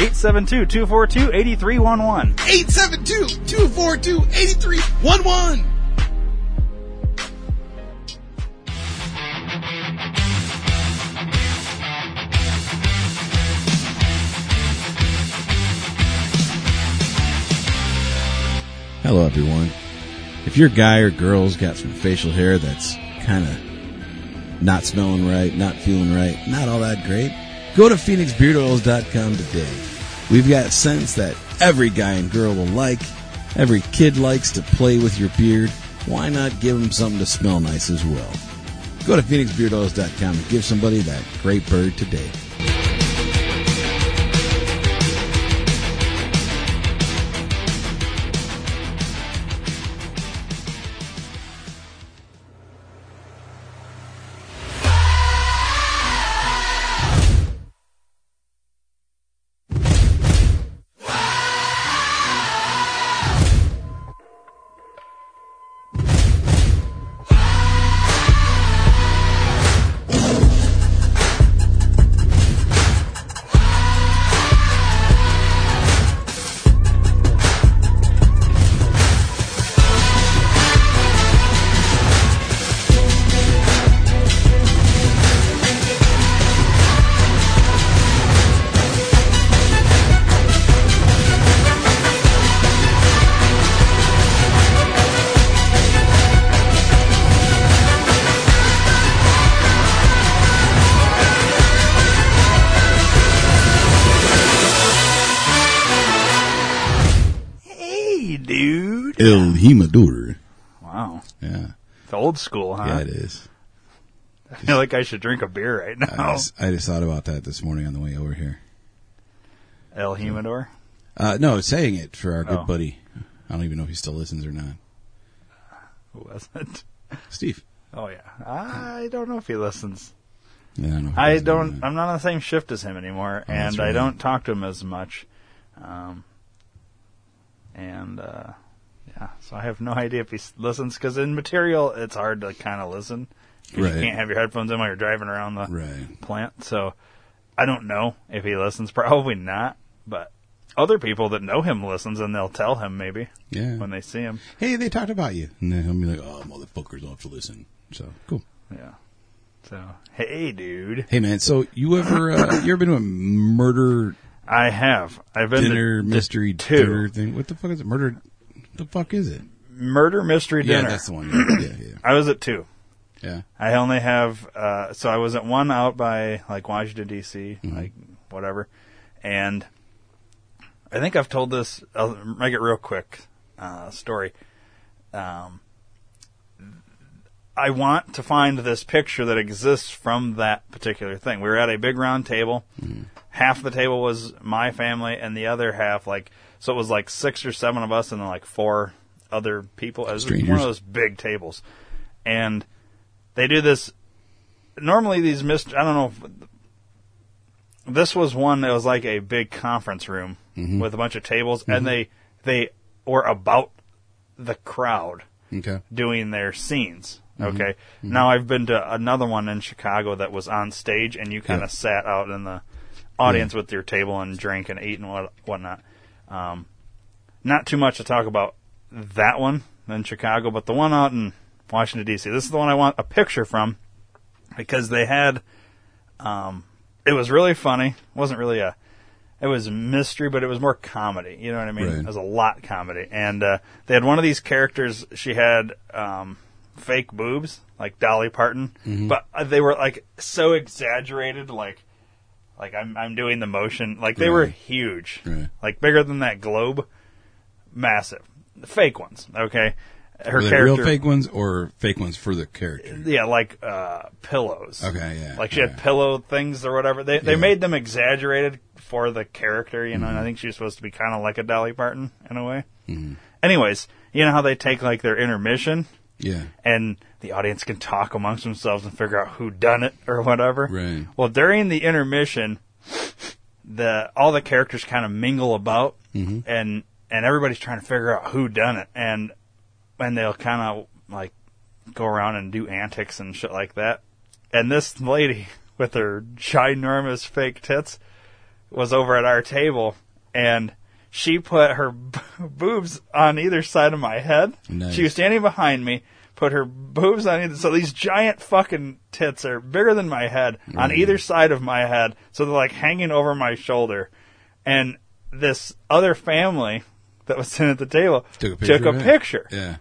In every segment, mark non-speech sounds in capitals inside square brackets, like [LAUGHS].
872-242-8311. 872-242-8311. Hello, everyone. If your guy or girl's got some facial hair that's kind of not smelling right, not feeling right, not all that great, go to PhoenixBeardOils.com today. We've got scents that every guy and girl will like. Every kid likes to play with your beard. Why not give them something to smell nice as well? Go to PhoenixBeardOils.com and give somebody that great bird today. Jimador. Wow. Yeah. It's old school, huh? Yeah, it is. [LAUGHS] I feel like I should drink a beer right I now. just, I just thought about that this morning on the way over here. El Jimador. Uh, no, saying it for our good Oh. buddy. I don't even know if he still listens or not. [LAUGHS] Who was it? Steve. Oh yeah. I don't know if he listens. Yeah, I, don't know if he I or don't. not. I'm not on the same shift as him anymore, Oh, that's and I right. don't talk to him as much. Um, and uh, yeah, so I have no idea if he listens because in material it's hard to kind of listen. Right. You can't have your headphones in while you're driving around the Right. plant. So I don't know if he listens. [LAUGHS] Probably not. But other people that know him listens, and they'll tell him maybe Yeah. when they see him. hey, they talked about you. And then he'll be like, oh, motherfuckers don't have to listen. So, cool. Yeah. So hey, dude, Hey, man, so you ever, uh, [COUGHS] you ever been to a murder I have. I've been dinner to, mystery two. dinner thing? What the fuck is it? Murder, the fuck is it? murder mystery Yeah, dinner. that's the one. Yeah, yeah, yeah. [CLEARS THROAT] I was at two. yeah. I only have uh, so I was at one out by like Washington D.C. Mm-hmm. like whatever, and I think I've told this. I'll make it real quick uh, story. Um, I want to find this picture that exists from that particular thing. We were at a big round table. Mm-hmm. Half the table was my family, and the other half, like, so it was like six or seven of us, and then like four other people. It was one of those big tables, and they do this. Normally, these mist. I don't know. if This was one that was like a big conference room Mm-hmm. with a bunch of tables, and mm-hmm. they they were about the crowd Okay. doing their scenes. Mm-hmm. Okay. Mm-hmm. Now I've been to another one in Chicago that was on stage, and you kind Yeah. of sat out in the audience with your table and drank and ate and what whatnot. Um, not too much to talk about that one in Chicago, but the one out in Washington D.C. This is the one I want a picture from because they had. Um, it was really funny. It wasn't really a. It was mystery, but it was more comedy. You know what I mean? Right. It was a lot comedy, and uh, they had one of these characters. She had um, fake boobs, like Dolly Parton, but uh, they were like so exaggerated, like like I'm I'm doing the motion, like they were huge, like bigger than that globe, massive, the fake ones. Okay, her Were they character, real fake ones or fake ones for the character? yeah, like uh, pillows. Okay, yeah, Like she yeah. had pillow things or whatever. They they Yeah. made them exaggerated for the character, you know. Mm-hmm. And I think she was supposed to be kind of like a Dolly Parton in a way. Mm-hmm. Anyways, you know how they take like their intermission Yeah. and the audience can talk amongst themselves and figure out who done it or whatever. Right. Well, during the intermission, the all the characters kind of mingle about, Mm-hmm. and and everybody's trying to figure out who done it, and and they'll kind of like go around and do antics and shit like that. And this lady with her ginormous fake tits was over at our table, and she put her b- [LAUGHS] boobs on either side of my head. Nice. She was standing behind me, put her boobs on either. So these giant fucking tits are bigger than my head on mm. either side of my head. So they're like hanging over my shoulder, and this other family that was [LAUGHS] sitting at the table Took a picture. took a of it? picture. Yeah.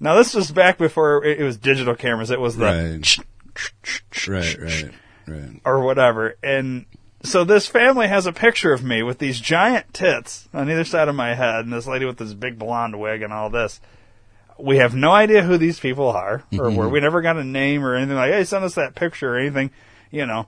Now this was back before it it was digital cameras. It was the Right. [TSK] [TSK] [TSK] Right. Right. Right. or whatever. And so this family has a picture of me with these giant tits on either side of my head, and this lady with this big blonde wig and all this. We have no idea who these people are, or mm-hmm. where we never got a name or anything like. Hey, send us that picture or anything, you know.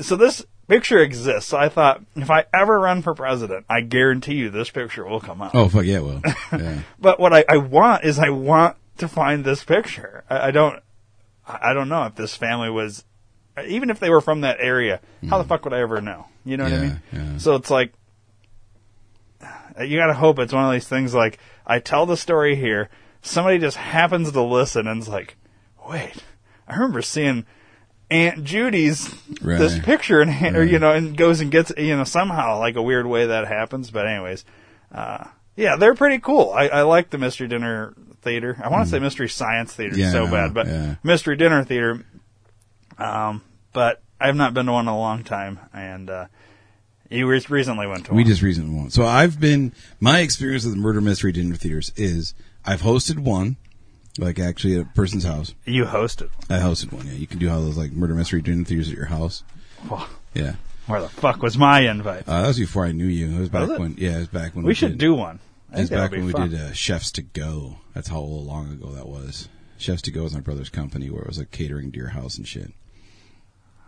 So this picture exists. So I thought, if I ever run for president, I guarantee you this picture will come up. Oh fuck yeah, well, [LAUGHS] yeah. But what I, I want is I want to find this picture. I, I don't I don't know if this family was even if they were from that area, how the mm. fuck would I ever know? You know what I Yeah, mean? yeah. So it's like you gotta hope it's one of these things like I tell the story here, somebody just happens to listen and is like, Wait, I remember seeing Aunt Judy's this picture and or you know, and goes and gets you know, somehow like a weird way that happens. But anyways, uh yeah, they're pretty cool. I, I like the Mystery Dinner Theater. I want to say Mystery Science Theater Mm. Yeah, so bad, but yeah. Mystery Dinner Theater. Um, but I've not been to one in a long time, and uh, you re- recently went to one. We just recently went. So I've been my experience with murder mystery dinner theaters is I've hosted one, like actually at a person's house. you hosted. I hosted one. Yeah, you can do all those like murder mystery dinner theaters at your house. Well, Yeah, where the fuck was my invite? uh, that was before I knew you. It was back Was it? when. Yeah, it was back when we should did, do one. I It was that back would when be we fun. did uh, Chefs to Go. That's how long ago that was. Chefs to Go was my brother's company where it was like catering to your house and shit.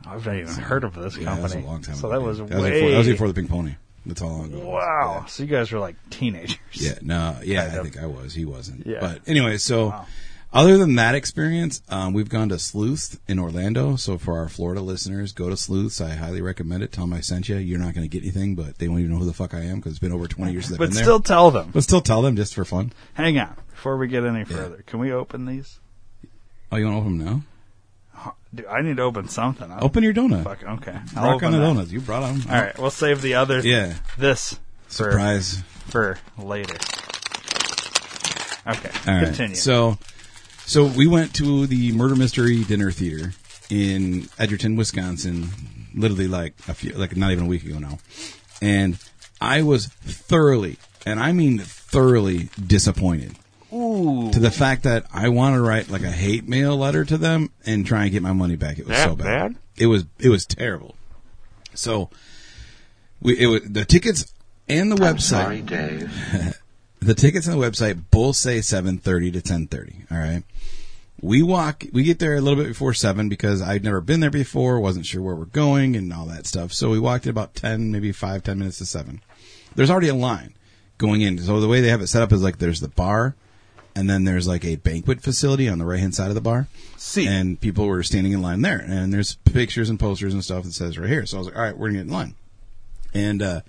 I've not even heard of this Yeah, company. that was a long time so ago. that was dude. way. before, that was before the Pink Pony. That's how long ago. it was. wow. So you guys were like teenagers. Yeah, yeah no, yeah, Kind I of. think I was. He wasn't. Yeah. But anyway, so Wow. other than that experience, um, we've gone to Sleuth in Orlando. So for our Florida listeners, go to Sleuths. I highly recommend it. Tell them I sent you. You're not going to get anything, but they won't even know who the fuck I am because it's been over 20 years But been there. still tell them. but still tell them just for fun. Hang on. Before we get any further, can we open these? Oh, you want to open them now? Dude, I need to open something. I- Open your donut. Fuck, okay. I'll Rock on open the that. donuts. You brought them. All right, we'll save the other. Yeah. This for, Surprise. for later. Okay, All right. continue. So, so we went to the Murder Mystery Dinner Theater in Edgerton, Wisconsin, literally like a few, like not even a week ago now, and I was thoroughly, and I mean thoroughly disappointed Ooh, to the fact that I wanted to write like a hate mail letter to them and try and get my money back. It was That so bad. bad? It was it was terrible. So, we it was the tickets and the I'm website sorry, Dave. [LAUGHS] the tickets on the website both say 7.30 to 10.30 all right we walk we get there a little bit before 7 because i'd never been there before wasn't sure where we're going and all that stuff so we walked at about 10 maybe 5 10 minutes to 7 there's already a line going in so the way they have it set up is like there's the bar and then there's like a banquet facility on the right hand side of the bar See. and people were standing in line there and there's pictures and posters and stuff that says right here so i was like all right we're gonna get in line and uh,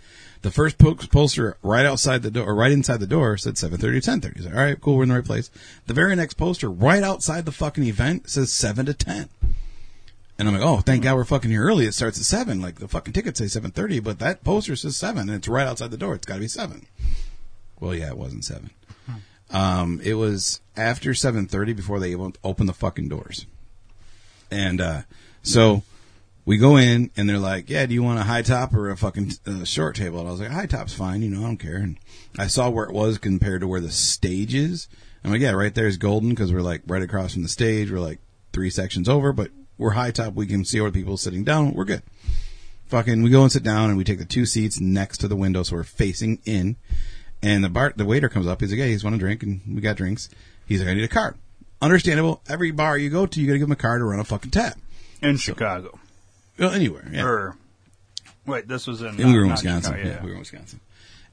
The first po- poster right outside the door, or right inside the door, said 7:30 to 10:30. He's like, all right, cool, we're in the right place. The very next poster, right outside the fucking event, says 7 to 10. And I'm like, oh, thank God we're fucking here early. It starts at 7. Like, the fucking tickets say 7.30, but that poster says 7, and it's right outside the door. It's gotta be 7. Well, yeah, it wasn't 7. Um, it was after 7.30 before they even opened the fucking doors. And, uh, so we go in and they're like, yeah, do you want a high top or a fucking uh, short table? And I was like, high top's fine, you know, I don't care. And I saw where it was compared to where the stage is. I'm like, yeah, right there is golden because we're like right across from the stage. We're like three sections over, but we're high top. We can see all the people sitting down. We're good. Fucking, we go and sit down and we take the two seats next to the window so we're facing in. And the bar, the waiter comes up. He's like, hey, he's want a drink and we got drinks. He's like, I need a card. Understandable. Every bar you go to, you gotta give them a card to run a fucking tap. in Chicago. Well, anywhere. Yeah. Or wait, this was in. And we were in uh, Wisconsin. Chicago, yeah, we were in Wisconsin.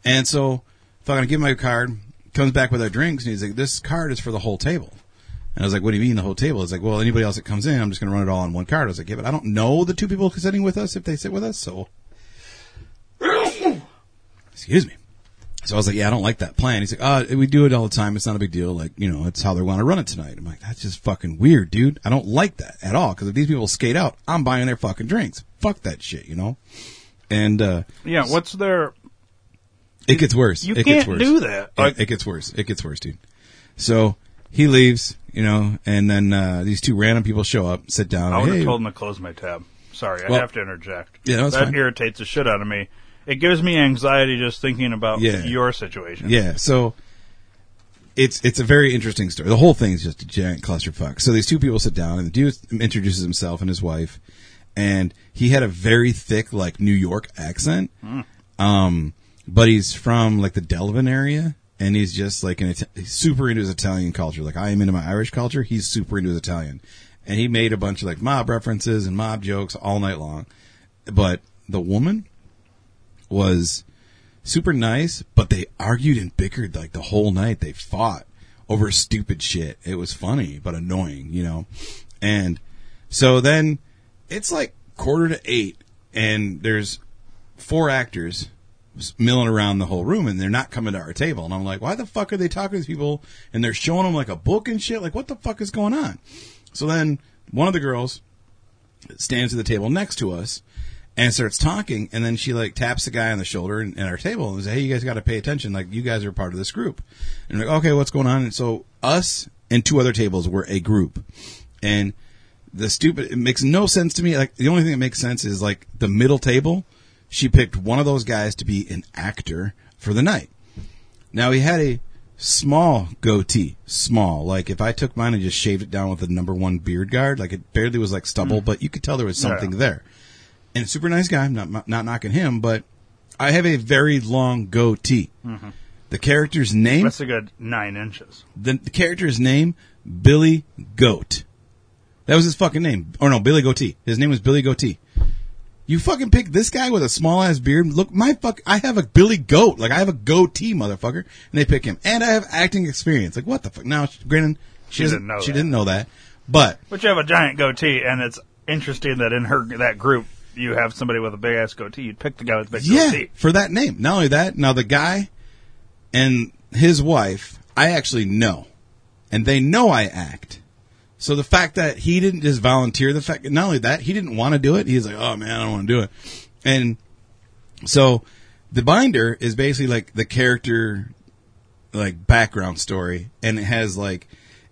And so, fucking, I give him my card. Comes back with our drinks, and he's like, "This card is for the whole table." And I was like, "What do you mean the whole table?" He's like, "Well, anybody else that comes in, I'm just going to run it all on one card." I was like, "Yeah, but I don't know the two people sitting with us if they sit with us, so." [COUGHS] Excuse me. So I was like, "Yeah, I don't like that plan." He's like, "Uh, we do it all the time. It's not a big deal. Like, you know, it's how they want to run it tonight." I'm like, "That's just fucking weird, dude. I don't like that at all. Because if these people skate out, I'm buying their fucking drinks. Fuck that shit, you know." And uh Yeah, what's their? it gets worse. You it can't gets worse. do that. Like- it gets worse. It gets worse, dude. So he leaves, you know, and then uh, these two random people show up, sit down. I would have hey, told him to close my tab. Sorry, I have to interject. Yeah, no, that fine. irritates the shit out of me. It gives me anxiety just thinking about Yeah. your situation. Yeah, so it's it's a very interesting story. The whole thing is just a giant clusterfuck. So these two people sit down, and the dude introduces himself and his wife, and he had a very thick like New York accent, um, but he's from like the Delavan area, and he's just like an Ita- super into his Italian culture. Like I am into my Irish culture, he's super into his Italian, and he made a bunch of like mob references and mob jokes all night long. But the woman was super nice, but they argued and bickered like the whole night. They fought over stupid shit. It was funny, but annoying, you know? And so then it's like quarter to eight and there's four actors milling around the whole room and they're not coming to our table. And I'm like, why the fuck are they talking to these people and they're showing them like a book and shit? Like, what the fuck is going on? So then one of the girls stands at the table next to us and starts talking and then she like taps the guy on the shoulder and, and our table and says, Hey, you guys got to pay attention. Like you guys are part of this group. And like, okay, what's going on? And so us and two other tables were a group and the stupid, it makes no sense to me. Like the only thing that makes sense is like the middle table. She picked one of those guys to be an actor for the night. Now he had a small goatee, small. Like if I took mine and just shaved it down with the number one beard guard, like it barely was like stubble, hmm. but you could tell there was something Yeah. there. And super nice guy. I'm not not knocking him, but I have a very long goatee. Mm-hmm. The character's name, That's a good nine inches. the, the character's name, Billy Goat. That was his fucking name. Or no, Billy Goatee. His name was Billy Goatee. You fucking picked this guy with a small ass beard. Look, my fuck, I have a Billy Goat. Like I have a goatee, motherfucker. And they pick him. And I have acting experience. Like what the fuck? Now, granted, she, She didn't know She that. didn't know that. But But you have a giant goatee, and it's interesting that in her that group you have somebody with a big ass goatee. You'd pick the guy with the big yeah, goatee. for that name. Not only that, now the guy and his wife, I actually know, and they know I act. So the fact that he didn't just volunteer, the fact not only that he didn't want to do it, he's like, oh man, I don't want to do it, and so the binder is basically like the character, like background story, and it has like.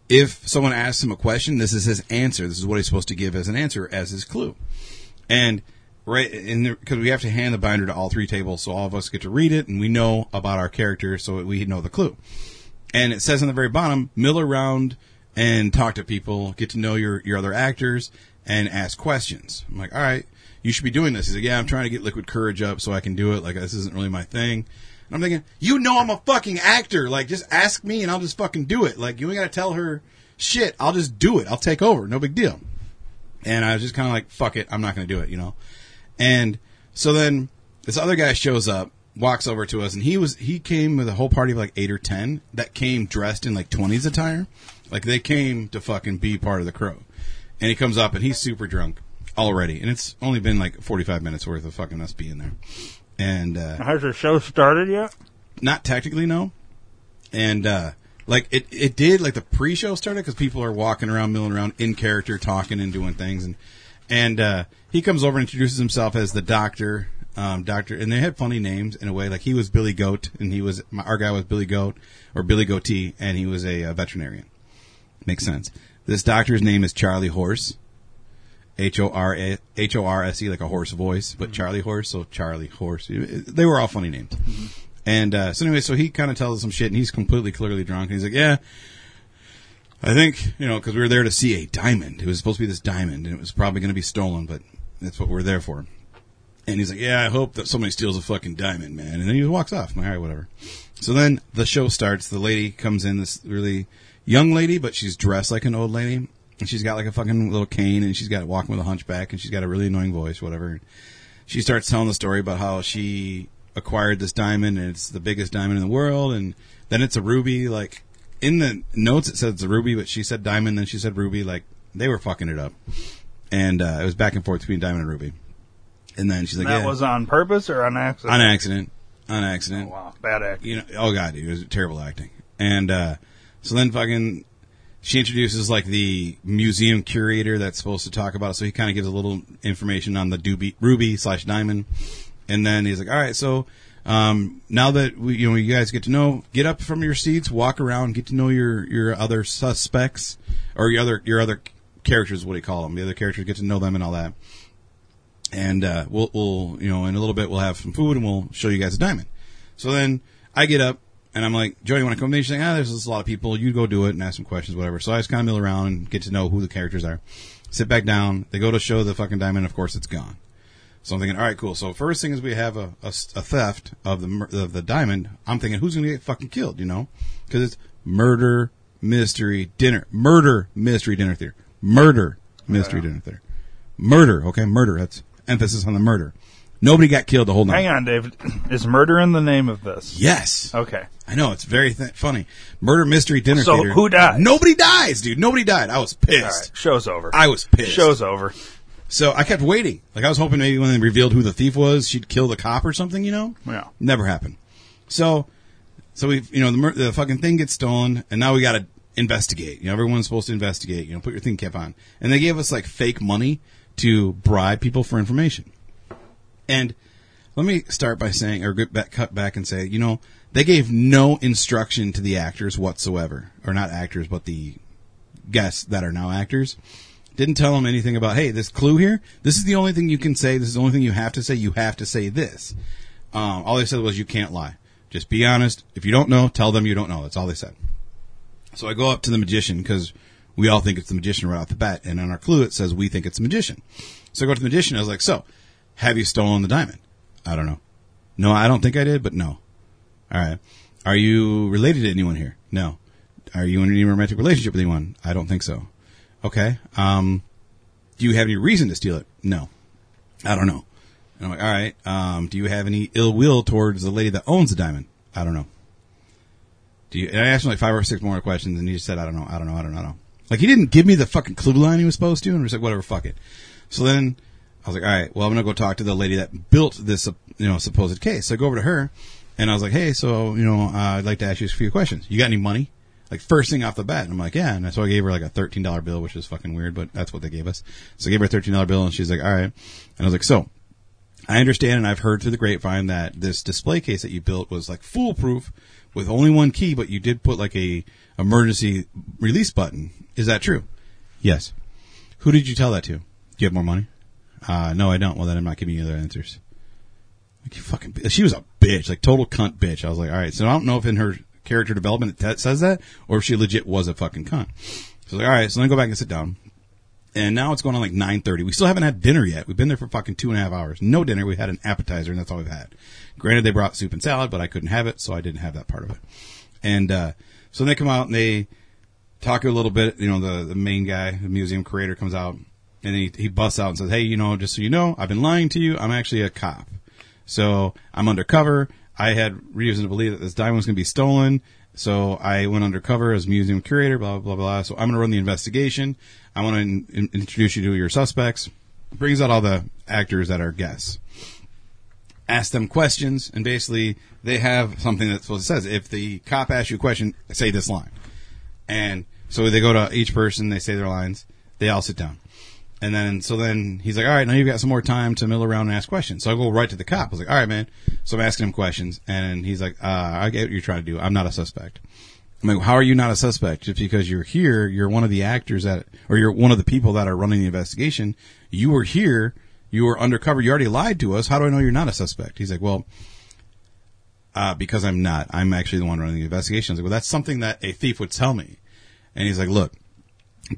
If someone asks him a question, this is his answer. This is what he's supposed to give as an answer, as his clue. And right, in because we have to hand the binder to all three tables, so all of us get to read it, and we know about our character, so we know the clue. And it says on the very bottom, mill around and talk to people, get to know your your other actors, and ask questions. I'm like, all right, you should be doing this. He's like, yeah, I'm trying to get liquid courage up so I can do it. Like this isn't really my thing. And I'm thinking, you know, I'm a fucking actor. Like, just ask me and I'll just fucking do it. Like, you ain't got to tell her shit. I'll just do it. I'll take over. No big deal. And I was just kind of like, fuck it, I'm not going to do it, you know? And so then this other guy shows up, walks over to us, and he was, he came with a whole party of like eight or ten that came dressed in like 20s attire. Like they came to fucking be part of the crew. And he comes up and he's super drunk already. And it's only been like 45 minutes worth of fucking us being there. and uh, Has the show started yet? not technically no, and uh, like it it did like the pre-show started because people are walking around, milling around in character, talking and doing things, and and uh, he comes over and introduces himself as the doctor. Um, doctor, and they had funny names in a way. Like he was Billy Goat, and he was my, our guy was Billy Goat or Billy Goatee, and he was a, uh veterinarian. Makes sense. This doctor's name is Charlie Horse, H O R A H O R S E, like a horse voice, but Charlie Horse, so Charlie Horse. They were all funny names. And uh, so anyway, so he kind of tells us some shit, and he's completely clearly drunk, and he's like, "Yeah, I think you know, because we were there to see a diamond. It was supposed to be this diamond, and it was probably going to be stolen, but that's what we're there for." And he's like, "Yeah, I hope that somebody steals a fucking diamond, man." And then he walks off. I'm like, whatever. So then the show starts. The lady comes in, this really young lady, but she's dressed like an old lady, and she's got like a fucking little cane, and she's got walking with a hunchback, and she's got a really annoying voice, whatever. She starts telling the story about how she acquired this diamond, and it's the biggest diamond in the world, and then it's a ruby. Like in the notes, it said it's a ruby, but she said diamond, then she said ruby. Like they were fucking it up, and uh, it was back and forth between diamond and ruby. And then she's like, that "Yeah, was on purpose or on accident? on accident, on accident." Wow, bad acting you know, oh god, dude, it was terrible acting. And uh, so then fucking, she introduces like the museum curator that's supposed to talk about it. So he kind of gives a little information on the doobie, ruby slash diamond, and then he's like, all right, so. Um, now that we, you know, you guys get to know, get up from your seats, walk around, get to know your, your other suspects or your other, your other characters, what do you call them? The other characters, get to know them and all that and uh, we'll, we'll, you know, in a little bit we'll have some food and we'll show you guys a diamond. So then I get up and I'm like, Joey, you want to come? She's like, ah, there's a lot of people. You go do it and ask some questions, whatever. So I just kind of mill around and get to know who the characters are. Sit back down. They go to show the fucking diamond. Of course, it's gone. So I'm thinking, all right, cool. So first thing is we have a, a, a theft of the of the diamond. I'm thinking, who's going to get fucking killed? You know, because it's murder mystery dinner, murder mystery dinner theater, murder mystery dinner theater, murder. Okay, murder. That's emphasis on the murder. Nobody got killed the whole night. Hang on, David. Is murder in the name of this? Yes. Okay. I know it's very th- funny. Murder mystery dinner theater. So theater. who died? Nobody dies, dude. Nobody died. I was pissed. All right. Show's over. I was pissed. Show's over. So I kept waiting. Like I was hoping maybe when they revealed who the thief was, she'd kill the cop or something. You know? Yeah. Never happened. So, so we, you know, the, the fucking thing gets stolen, and now we got to investigate. You know, everyone's supposed to investigate. You know, put your thing cap on, and they gave us like fake money to bribe people for information. And let me start by saying, or get back, cut back and say, you know, they gave no instruction to the actors whatsoever, or not actors, but the guests that are now actors. Didn't tell them anything about, hey, this clue here, this is the only thing you can say, this is the only thing you have to say, you have to say this. Um, all they said was, you can't lie. Just be honest. If you don't know, tell them you don't know. That's all they said. So I go up to the magician because we all think it's the magician right off the bat, and on our clue it says we think it's the magician. So I go to the magician. I was like, "So, have you stolen the diamond?" I don't know. No, I don't think I did, but no. All right. Are you related to anyone here? No. Are you in any romantic relationship with anyone? I don't think so. Okay. Um, do you have any reason to steal it? No. I don't know. And I'm like, all right. Um, do you have any ill will towards the lady that owns the diamond? I don't know. Do you? I asked him like five or six more questions, and he just said, I don't know, I don't know, I don't know. I don't know. Like he didn't give me the fucking clue line he was supposed to, and I was like, whatever, fuck it. So then I was like, all right, well, I'm gonna go talk to the lady that built this, you know, supposed case. So I go over to her, and I was like, hey, so you know, uh, I'd like to ask you a few questions. You got any money? Like first thing off the bat, and I'm like, yeah. And so I gave her like a thirteen dollar bill, which is fucking weird, but that's what they gave us. So I gave her a thirteen dollar bill, and she's like, all right. And I was like, so I understand, and I've heard through the grapevine that this display case that you built was like foolproof with only one key, but you did put like a emergency release button. Is that true? Yes. Who did you tell that to? Do you have more money? Uh, no, I don't. Well, then I'm not giving you other answers. Like you fucking, she was a bitch, like total cunt bitch. I was like, all right. So I don't know if in her character development that says that, or if she legit was a fucking cunt. So like, all right. So let me go back and sit down. And now it's going on like 9.30. We still haven't had dinner yet. We've been there for fucking two and a half hours. No dinner. We had an appetizer and that's all we've had. Granted, they brought soup and salad, but I couldn't have it, so I didn't have that part of it. And, uh, so they come out and they talk a little bit, you know, the, the main guy, the museum creator comes out and he, he busts out and says, Hey, you know, just so you know, I've been lying to you. I'm actually a cop. So I'm undercover. I had reason to believe that this diamond was going to be stolen. So I went undercover as museum curator, blah, blah, blah, blah. So I'm going to run the investigation. I want to in, in- introduce you to your suspects. Brings out all the actors that are guests. ask them questions, and basically they have something that says. If the cop asks you a question, say this line. And so they go to each person, they say their lines, they all sit down. And then, so then he's like, all right, now you've got some more time to mill around and ask questions. So I go right to the cop. I was like, all right, man. So I'm asking him questions and he's like, uh, I get what you're trying to do. I'm not a suspect. I'm like, how are you not a suspect? Just because you're here, you're one of the actors that, or you're one of the people that are running the investigation. You were here. You were undercover. You already lied to us. How do I know you're not a suspect? He's like, well, uh, because I'm not. I'm actually the one running the investigation. I was like, well, that's something that a thief would tell me. And he's like, look,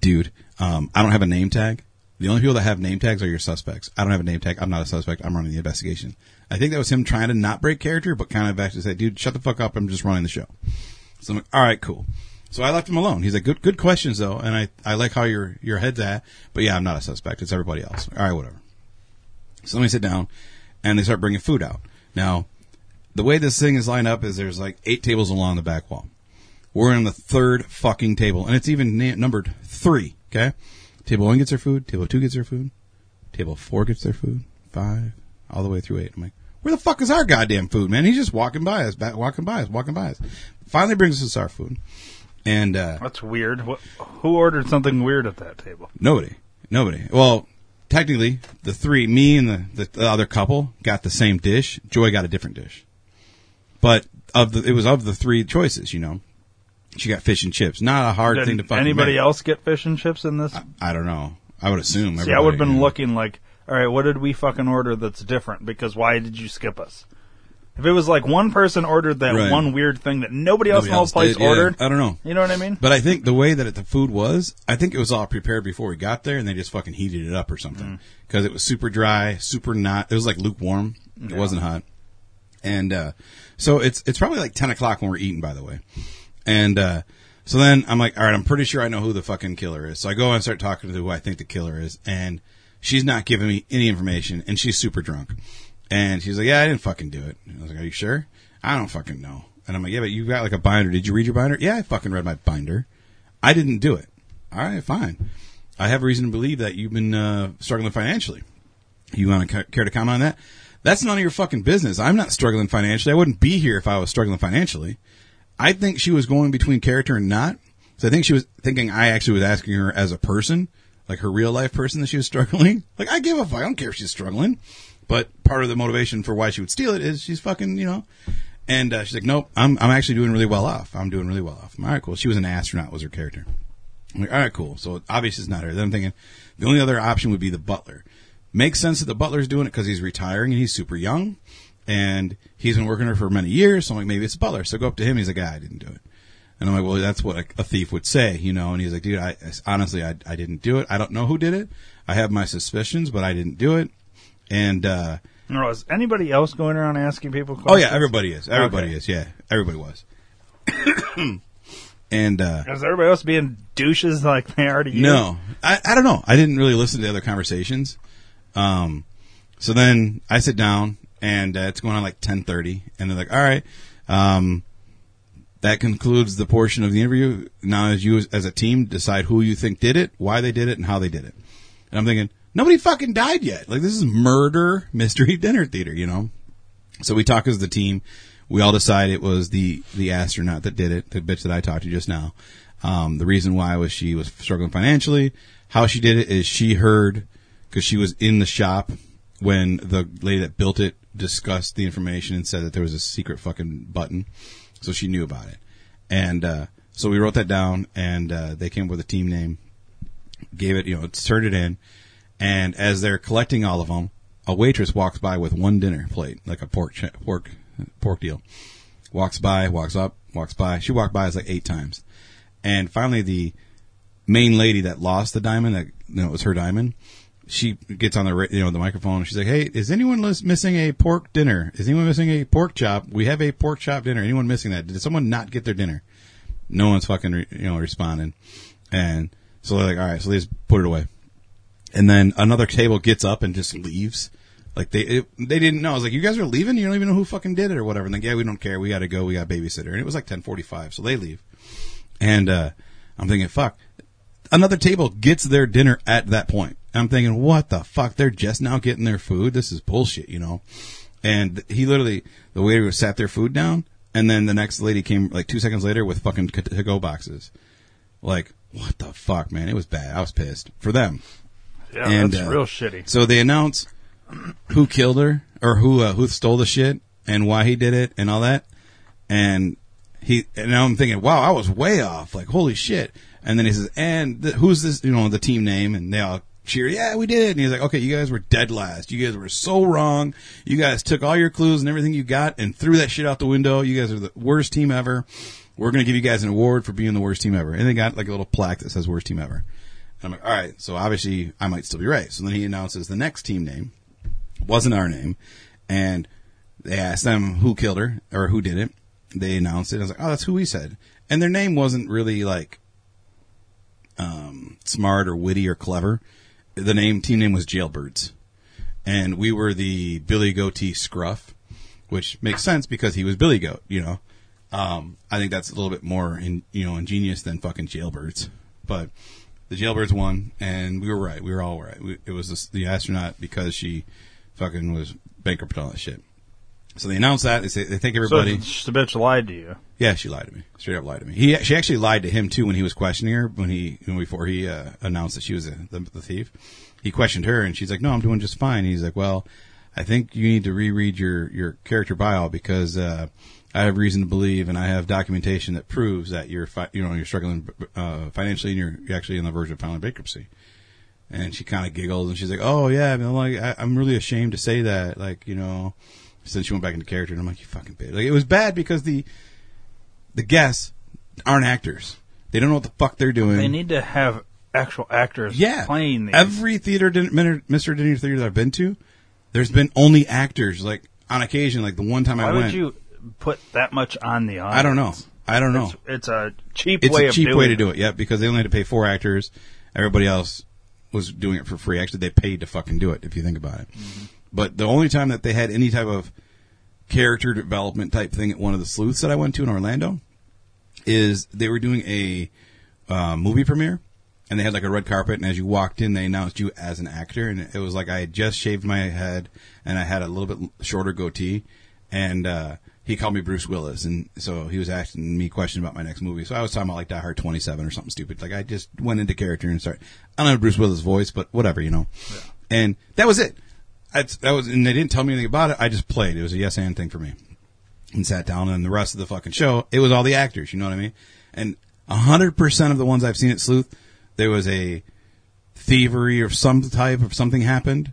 dude, um, I don't have a name tag. The only people that have name tags are your suspects. I don't have a name tag. I'm not a suspect. I'm running the investigation. I think that was him trying to not break character, but kind of actually say, dude, shut the fuck up. I'm just running the show. So I'm like, all right, cool. So I left him alone. He's like, good, good questions though. And I, I like how your, your head's at, but yeah, I'm not a suspect. It's everybody else. All right, whatever. So let me sit down and they start bringing food out. Now, the way this thing is lined up is there's like eight tables along the back wall. We're in the third fucking table, and it's even na- numbered three. Okay, table one gets their food, table two gets their food, table four gets their food, five, all the way through eight. I'm like, where the fuck is our goddamn food, man? He's just walking by us, back, walking by us, walking by us. Finally brings us our food, and uh, That's weird. What, who ordered something weird at that table? nobody, nobody. Well, technically, the three, me and the, the, the other couple, got the same dish. Joy got a different dish, but of the it was of the three choices, you know. She got fish and chips. Not a hard Did thing to fucking anybody make. else get fish and chips in this? I don't know. I would assume. See, I would have been you know. looking like, all right, what did we fucking order that's different? Because why did you skip us? If it was like one person ordered that Right. one weird thing that nobody else Nobody in the whole place did, yeah. ordered, I don't know. you know what I mean? But I think the way that it, the food was, I think it was all prepared before we got there, and they just fucking heated it up or something because it was super dry, super not. It was like lukewarm. It wasn't hot, and uh, so it's it's probably like ten o'clock when we're eating. By the way, and uh, so then I'm like, all right, I'm pretty sure I know who the fucking killer is. So I go and start talking to who I think the killer is, and she's not giving me any information, and she's super drunk, and she's like, yeah, I didn't fucking do it. I was like, are you sure? I don't fucking know. And I'm like, yeah, but you got like a binder. Did you read your binder? Yeah, I fucking read my binder. I didn't do it. All right, fine. I have reason to believe that you've been uh, struggling financially. You want to care to comment on that? That's none of your fucking business. I'm not struggling financially. I wouldn't be here if I was struggling financially. I think she was going between character and not. So I think she was thinking I actually was asking her as a person, like her real life person that she was [LAUGHS] struggling. Like I give a fuck. I don't care if she's struggling. But part of the motivation for why she would steal it is she's fucking, you know. And uh, she's like, nope, I'm I'm actually doing really well off. I'm doing really well off. All right, cool. She was an astronaut, was her character. I'm like, all right, cool. So obviously it's not her. Then I'm thinking the only other option would be the butler. Makes sense that the butler's doing it because he's retiring and he's super young, and he's been working her for many years. So I'm like, maybe it's the butler. So I go up to him. He's like, ah, I didn't do it. And I'm like, well, that's what a, a thief would say, you know. And he's like, dude, I honestly, I, I didn't do it. I don't know who did it. I have my suspicions, but I didn't do it. And uh, Or was anybody else going around asking people questions? oh yeah, everybody is. Everybody Okay. is. Yeah, everybody was. [COUGHS] and uh, Is everybody else being douches like they are to you? No, I, I don't know. I didn't really listen to the other conversations. Um, so then I sit down and uh, it's going on like ten thirty, and they're like, "All right, um, that concludes the portion of the interview. Now, as you as, as a team decide who you think did it, why they did it, and how they did it." And I'm thinking, nobody fucking died yet. Like this is murder [LAUGHS] mystery dinner theater, you know. So we talk as the team. We all decide it was the the astronaut that did it, the bitch that I talked to just now. Um, the reason why was she was struggling financially. How she did it is she heard because she was in the shop when the lady that built it discussed the information and said that there was a secret fucking button, so she knew about it. And uh, so we wrote that down, and uh, they came up with a team name, gave it, you know, turned it in, and as they're collecting all of them, a waitress walks by with one dinner plate, like a pork pork pork deal. Walks by, walks up, walks by. She walked by us like eight times, and finally the main lady that lost the diamond, that you know it was her diamond. She gets on the you know the microphone. She's like, "Hey, is anyone missing a pork dinner? Is anyone missing a pork chop? We have a pork chop dinner. Anyone missing that? Did someone not get their dinner? No one's fucking re- you know responding, and so they're like, all right, so they just put it away. And then another table gets up and just leaves. Like they it, they didn't know. I was like, you guys are leaving. You don't even know who fucking did it or whatever. And like, yeah, we don't care. We got to go. We got babysitter. And it was like ten forty five, so they leave. And uh, I'm thinking, fuck. Another table gets their dinner at that point. And I'm thinking, what the fuck? They're just now getting their food. This is bullshit, you know. And he literally, the waiter sat their food down, and then the next lady came like two seconds later with fucking to go boxes. Like, what the fuck, man? It was bad. I was pissed for them. Yeah, And, that's uh, real shitty. So they announce who killed her or who uh, who stole the shit and why he did it and all that. And he and now I'm thinking, wow, I was way off. Like holy shit. And then he says, and th- who's this? You know, the team name, and they all cheer. Yeah, we did. And he's like, okay, you guys were dead last. You guys were so wrong. You guys took all your clues and everything you got and threw that shit out the window. You guys are the worst team ever. We're gonna give you guys an award for being the worst team ever. And they got like a little plaque that says worst team ever. And I'm like, all right, so obviously I might still be right. So then he announces the next team name wasn't our name, and they asked them who killed her or who did it. They announced it. I was like, oh, that's who we said, and their name wasn't really like um, smart or witty or clever. The name team name was Jailbirds, and we were the Billy Goatee Scruff, which makes sense because he was Billy Goat. You know, um, I think that's a little bit more in, you know ingenious than fucking Jailbirds, but the Jailbirds won, and we were right. We were all right. We, it was the, the astronaut because she fucking was bankrupt and all that shit. So they announced that. They say they thank everybody. it's- the bitch lied to you. Yeah, she lied to me. Straight up lied to me. He she actually lied to him too when he was questioning her when he before he uh, announced that she was a, the, the thief. He questioned her and she's like, "No, I'm doing just fine." He's like, "Well, I think you need to reread your your character bio because uh, I have reason to believe and I have documentation that proves that you're fi- you know you're struggling uh, financially and you're, actually on the verge of filing bankruptcy." And she kind of giggles and she's like, "Oh yeah, I mean, like I, I'm really ashamed to say that, like you know." Since she went back into character, and I'm like, "You fucking bitch!" Like it was bad because the the guests aren't actors. They don't know what the fuck they're doing. They need to have actual actors yeah. playing these. Every theater, din- Mr. Dinner theater that I've been to, there's been only actors. Like on occasion, like the one time Why I would went, you put that much on the audience? I don't know. I don't know. It's, it's a cheap It's way a cheap way to it. do it. Yeah, because they only had to pay four actors. Everybody else was doing it for free. Actually, they paid to fucking do it. If you think about it. Mm-hmm. But the only time that they had any type of character development type thing at one of the sleuths that I went to in Orlando is they were doing a uh, movie premiere and they had like a red carpet and as you walked in they announced you as an actor and it was like I had just shaved my head and I had a little bit shorter goatee and uh, he called me Bruce Willis and so he was asking me questions about my next movie. So I was talking about like Die Hard 27 or something stupid. Like I just went into character and started I don't know Bruce Willis voice but whatever you know. And that was it that was and they didn't tell me anything about it I just played it was a yes and thing for me and sat down and the rest of the fucking show, it was all the actors, you know what I mean? And a hundred percent of the ones I've seen at Sleuth, there was a thievery or some type of something happened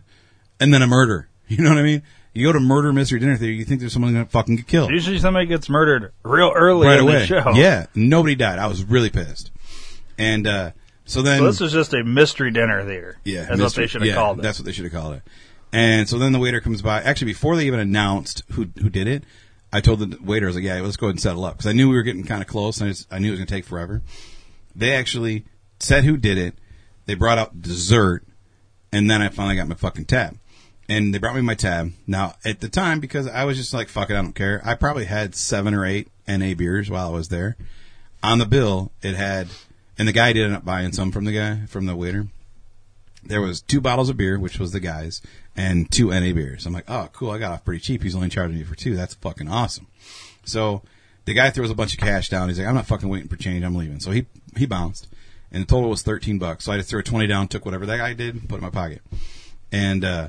and then a murder. [LAUGHS] You know what I mean? You go to murder mystery dinner theater, you think there's someone gonna fucking get killed. Usually somebody gets murdered real early right in away. the show. Yeah. Nobody died. I was really pissed. And uh so then So this was just a mystery dinner theater. yeah, That's what they should have yeah, called it. That's what they should have called it. And so then the waiter comes by. Actually, before they even announced who who did it, I told the waiter, I was like, "Yeah, let's go ahead and settle up," because I knew we were getting kind of close, and I, just, I knew it was going to take forever. They actually said who did it. They brought out dessert, and then I finally got my fucking tab. And they brought me my tab. Now, at the time, because I was just like, "Fuck it, I don't care." I probably had seven or eight NA beers while I was there. On the bill, it had, and the guy did end up buying some from the guy from the waiter there was two bottles of beer, which was the guys, and two NA beers. I'm like, oh, cool. I got off pretty cheap. He's only charging me for two. That's fucking awesome. So the guy throws a bunch of cash down. He's like, I'm not fucking waiting for change. I'm leaving. So he he bounced, and the total was 13 bucks. So I just threw a 20 down, took whatever that guy did, put it in my pocket, and uh,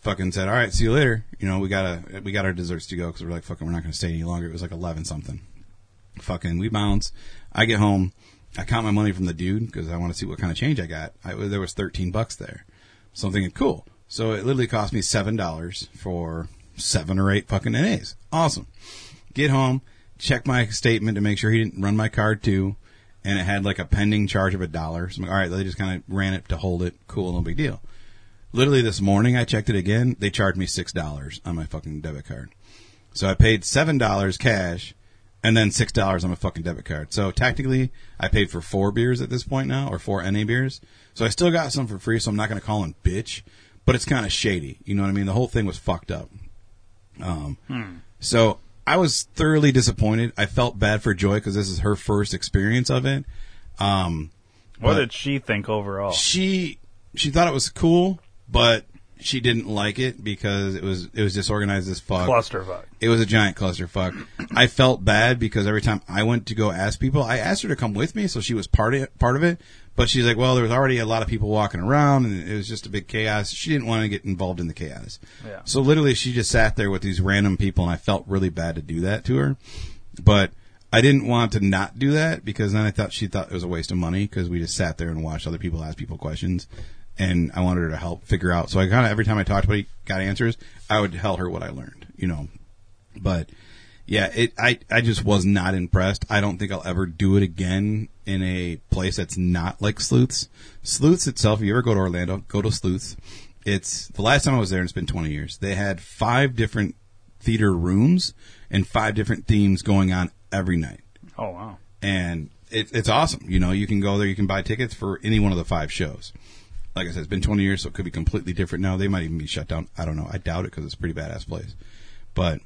fucking said, all right, see you later. You know, we gotta we got our desserts to go because we're like, fucking, we're not gonna stay any longer. It was like 11 something. Fucking, we bounce. I get home. I count my money from the dude because I want to see what kind of change I got. I, there was 13 bucks there. So I'm thinking, cool. So it literally cost me $7 for seven or eight fucking NAs. Awesome. Get home, check my statement to make sure he didn't run my card too. And it had like a pending charge of a dollar. So I'm like, all right, they just kind of ran it to hold it. Cool, no big deal. Literally this morning, I checked it again. They charged me $6 on my fucking debit card. So I paid $7 cash and then six dollars on my fucking debit card. So technically, I paid for four beers at this point now, or four NA beers. So I still got some for free. So I'm not going to call him bitch, but it's kind of shady. You know what I mean? The whole thing was fucked up. Um, so I was thoroughly disappointed. I felt bad for Joy because this is her first experience of it. Um, what did she think overall? she she thought it was cool, but she didn't like it because it was it was disorganized as fuck. Clusterfuck. It was a giant clusterfuck. I felt bad because every time I went to go ask people, I asked her to come with me, so she was part of it, part of it. But she's like, well, there was already a lot of people walking around, and it was just a big chaos. She didn't want to get involved in the chaos. Yeah. So literally, she just sat there with these random people, and I felt really bad to do that to her. But I didn't want to not do that because then I thought she thought it was a waste of money because we just sat there and watched other people ask people questions. And I wanted her to help figure out. So I kind of, every time I talked to somebody, got answers, I would tell her what I learned, you know. But yeah, it, I, I just was not impressed. I don't think I'll ever do it again in a place that's not like Sleuths. Sleuths itself, if you ever go to Orlando, go to Sleuths. It's, the last time I was there, and it's been 20 years, they had five different theater rooms and five different themes going on every night. Oh wow. And it, it's awesome. You know, you can go there, you can buy tickets for any one of the five shows. Like I said, it's been 20 years, so it could be completely different now. They might even be shut down. I don't know. I doubt it because it's a pretty badass place. But,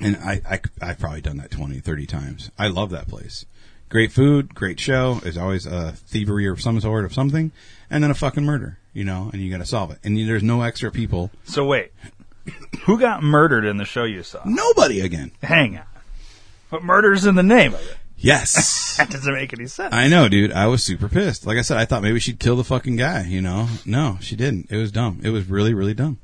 and I, I, I've probably done that 20, 30 times. I love that place. Great food, great show. There's always a thievery of some sort of something, and then a fucking murder, you know, and you gotta solve it. And there's no extra people. So wait, who got murdered in the show you saw? Nobody again. Hang on. But murder's in the name of it. Yes. [LAUGHS] That doesn't make any sense. I know, dude. I was super pissed. Like I said, I thought maybe she'd kill the fucking guy, you know? No, she didn't. It was dumb. It was really, really dumb.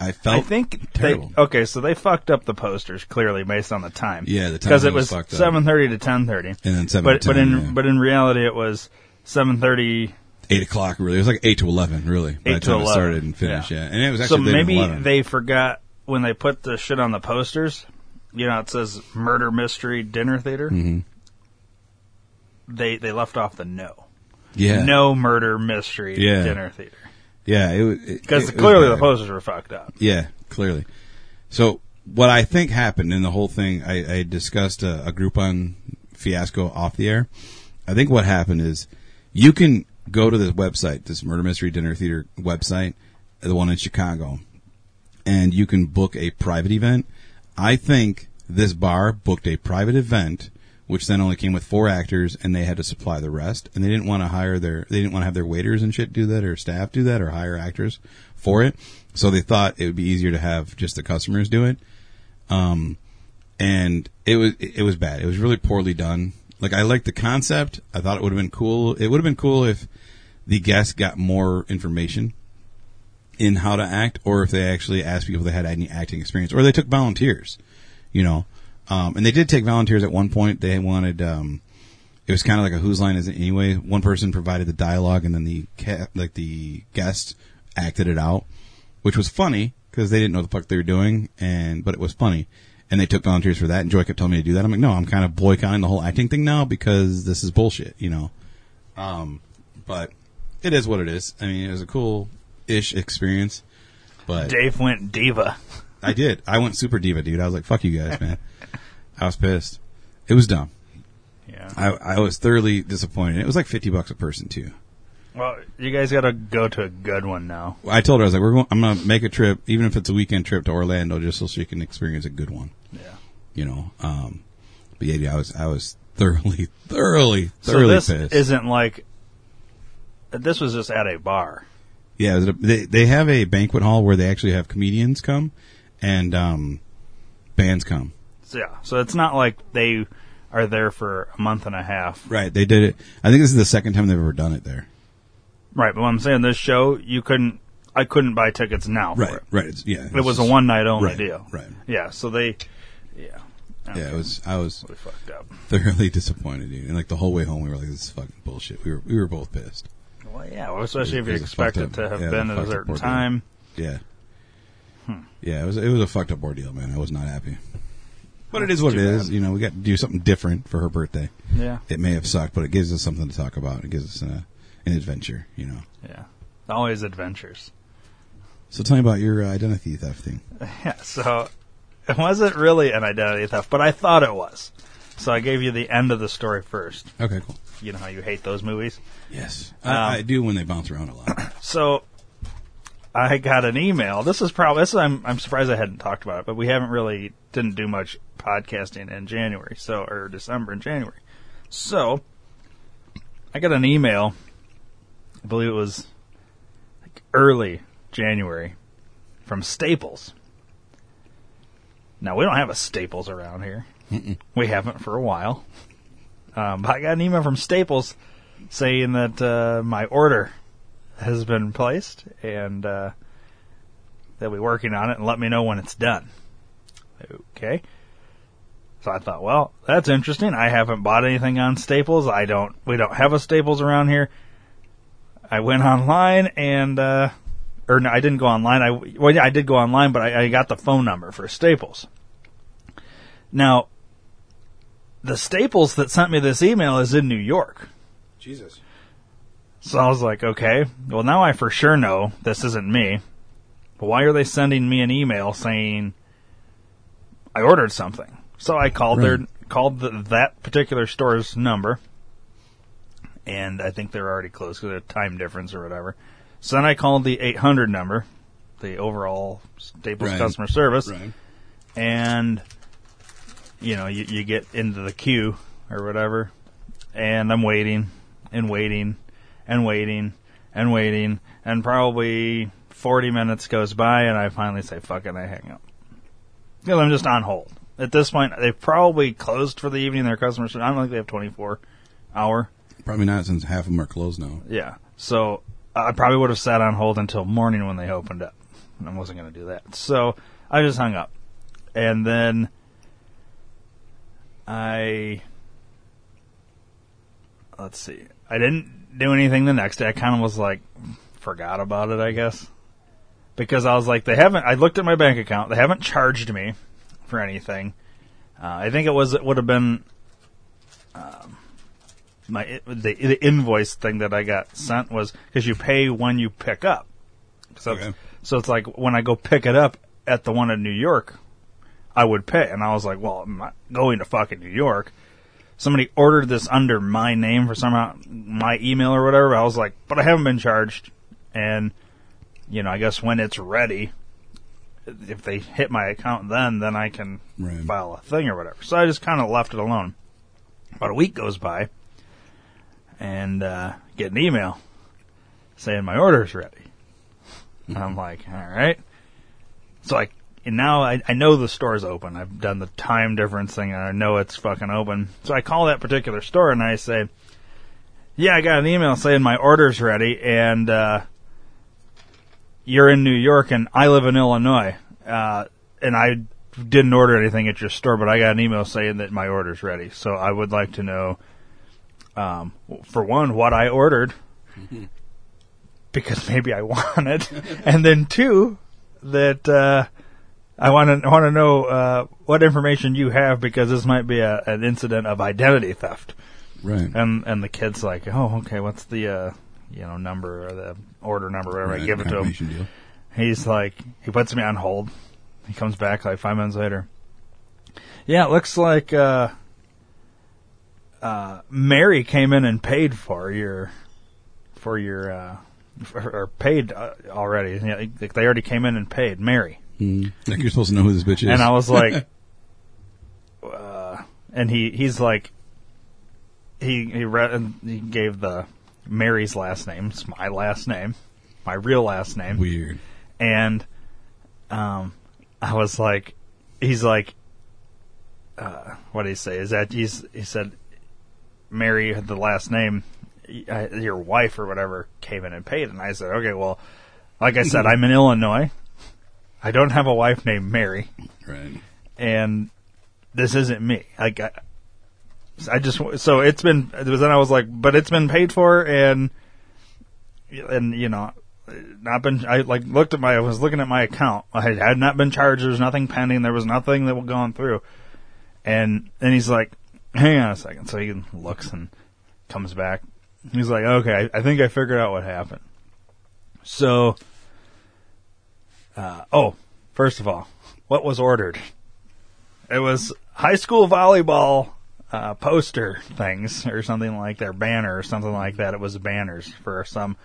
I felt I think terrible. they okay, so they fucked up the posters clearly based on the time. Yeah, the time because it was was fucked up. seven thirty to ten thirty, and then seven but to but in yeah. but in reality it was seven thirty. eight o'clock really. It was like eight to eleven really. By the time it 11, started and finished, yeah. yeah. And it was actually than maybe 11. they forgot when they put the shit on the posters. You know, it says murder mystery dinner theater. Mm-hmm. They they left off the no. yeah, No murder mystery Yeah. dinner theater yeah. It was because it- it was clearly the posters were fucked up. Yeah, clearly. So what I think happened in the whole thing, I, I discussed a, a Groupon fiasco off the air. I think what happened is you can go to this website, this Murder Mystery Dinner Theater website, the one in Chicago, and you can book a private event. I think this bar booked a private event, which then only came with four actors, and they had to supply the rest. And they didn't want to hire their, they didn't want to have their waiters and shit do that, or staff do that, or hire actors for it. So they thought it would be easier to have just the customers do it. Um, and it was it was bad. It was really poorly done. Like I liked the concept. I thought it would have been cool. It would have been cool if the guests got more information in how to act, or if they actually asked people they had any acting experience, or they took volunteers. You know, um, and they did take volunteers at one point. They wanted. Um, it was kind of like a whose line is it anyway. One person provided the dialogue, and then the ca- like the guest acted it out, which was funny because they didn't know the fuck they were doing, and but it was funny. And they took volunteers for that. And Joy kept telling me to do that. I'm like, no, I'm kind of boycotting the whole acting thing now because this is bullshit, you know. Um, but it is what it is. I mean, it was a cool ish experience, but Dave went diva. I did. I went super diva, dude. I was like, fuck you guys, man. [LAUGHS] I was pissed. It was dumb. Yeah. I, I was thoroughly disappointed. It was like 50 bucks a person too. Well, you guys got to go to a good one now. I told her, I was like, we're going, I'm going to make a trip, even if it's a weekend trip to Orlando, just so she can experience a good one, Yeah. you know? Um, but yeah, yeah, I was, I was thoroughly, thoroughly, So thoroughly this pissed. isn't like this was just at a bar. yeah, was a, they, they have a banquet hall where they actually have comedians come and, um, bands come. Yeah. So it's not like they are there for a month and a half. Right. They did it. I think this is the second time they've ever done it there. Right. But what I'm saying, this show, you couldn't, I couldn't buy tickets now for Right. it. Right. It's, yeah. It was a one night only Right, deal. right. Yeah. So they, yeah. Yeah, it was. I was Really fucked up. thoroughly disappointed, dude. And like the whole way home, we were like, "This is fucking bullshit." We were we were both pissed. Well, yeah. Well, especially It if you was expect it to have yeah, been it at a a fucked up certain time. Yeah, Hmm. yeah. It was it was a fucked up ordeal, man. I was not happy. But it is what it is. bad. You know, we got to do something different for her birthday. Yeah. It may have sucked, but it gives us something to talk about. It gives us a, an adventure. You know. Yeah. Always adventures. So tell me about your uh, identity theft thing. [LAUGHS] Yeah, so it wasn't really an identity theft, but I thought it was. So I gave you the end of the story first. Okay, cool. You know how you hate those movies? Yes, Um, I, I do when they bounce around a lot. So I got an email. This is probably this. Is, I'm I'm surprised I hadn't talked about it, but we haven't really didn't do much podcasting in January, so or December and January. So I got an email. I believe it was like early January from Staples. Now we don't have a Staples around here. We haven't for a while. Um, but I got an email from Staples saying that uh, my order has been placed and uh, they'll be working on it and let me know when it's done. Okay. So I thought, well, that's interesting. I haven't bought anything on Staples. I don't. We don't have a Staples around here. I went online and, uh, or no, I didn't go online. I well, yeah, I did go online, but I, I got the phone number for Staples. Now, the Staples that sent me this email is in New York. Jesus. So I was like, okay, well now I for sure know this isn't me. But why are they sending me an email saying I ordered something? So I called their hmm. called the, that particular store's number, and I think they're already closed because of time difference or whatever. So then I called the 800 number, the overall Staples Right. customer service, Right. and you know you, you get into the queue or whatever and i'm waiting and waiting and waiting and waiting and probably 40 minutes goes by and i finally say fuck it and i hang up. Because i'm just on hold. At this point they've probably closed for the evening their customers i don't think they have 24 hour. Probably not since half of them are closed now. yeah. So i probably would have sat on hold until morning when they opened up. And i wasn't going to do that. So i just hung up. And then I let's see. I didn't do anything the next day. I kind of was like forgot about it, I guess. Because I was like they haven't I looked at my bank account. They haven't charged me for anything. Uh, I think it was it would have been um, my the, the invoice thing that I got sent was cuz you pay when you pick up. So Okay. it's, so it's like when I go pick it up at the one in New York, I would pay. And I was like, well, I'm not going to fucking New York. Somebody ordered this under my name for somehow my email or whatever. I was like, but I haven't been charged. And, you know, I guess when it's ready, if they hit my account then, then I can Right. file a thing or whatever. So I just kind of left it alone. About a week goes by and, uh, get an email saying my order's ready. And I'm like, all right. So I and now I, I know the store's open. I've done the time difference thing and I know it's fucking open. So I call that particular store and I say, Yeah, I got an email saying my order's ready and uh you're in New York and I live in Illinois. Uh and I didn't order anything at your store, but I got an email saying that my order's ready. So I would like to know um for one what I ordered [LAUGHS] because maybe I [LAUGHS] want it. and then two, that uh, I want to want to know uh, what information you have because this might be a, an incident of identity theft. Right. And and the kid's like, oh, okay, what's the uh, you know number or the order number, whatever. I give it to him. deal. He's like, he puts me on hold. He comes back like five minutes later. Yeah, it looks like uh, uh, Mary came in and paid for your for your uh, for, or paid uh, already. They already came in and paid Mary. Mm. Like you're supposed to know who this bitch is. And I was like, [LAUGHS] uh, and he he's like, he he read and he gave the Mary's last name. It's my last name, my real last name weird. and um, I was like, he's like, uh, what did he say? Is that he's he said, Mary had the last name, uh, your wife or whatever came in and paid, and I said, okay, well, like I said, [LAUGHS] I'm in Illinois. I don't have a wife named Mary, Right. and this isn't me. Like I, I just so it's been. It was then I was like, but it's been paid for, and and you know, not been. I like looked at my. I was looking at my account. I had, had not been charged. There was nothing pending. There was nothing that was going through. And then he's like, "Hang on a second. So he looks and comes back. He's like, "Okay, I, I think I figured out what happened." So, uh, oh, first of all, what was ordered? It was high school volleyball uh, poster things or something like their banner or something like that. It was banners for some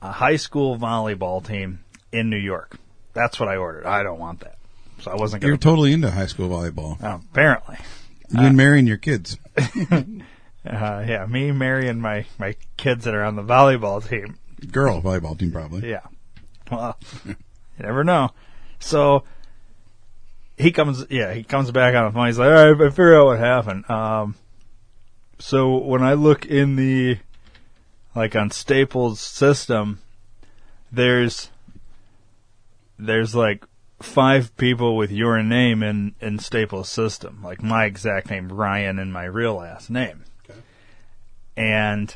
uh, high school volleyball team in New York. That's what I ordered. I don't want that, so I wasn't Gonna... You're totally into high school volleyball. apparently, You've been marrying your kids. [LAUGHS] uh, yeah, me, Mary, and my my kids that are on the volleyball team. Girl volleyball team, probably. Yeah. Well, [LAUGHS] you never know. So he comes, yeah, he comes back on the phone. He's like, all right, I figure out what happened. Um, so when I look in the, like on Staples system, there's, there's like five people with your name in, in Staples system, like my exact name, Ryan, and my real last name. Okay. And,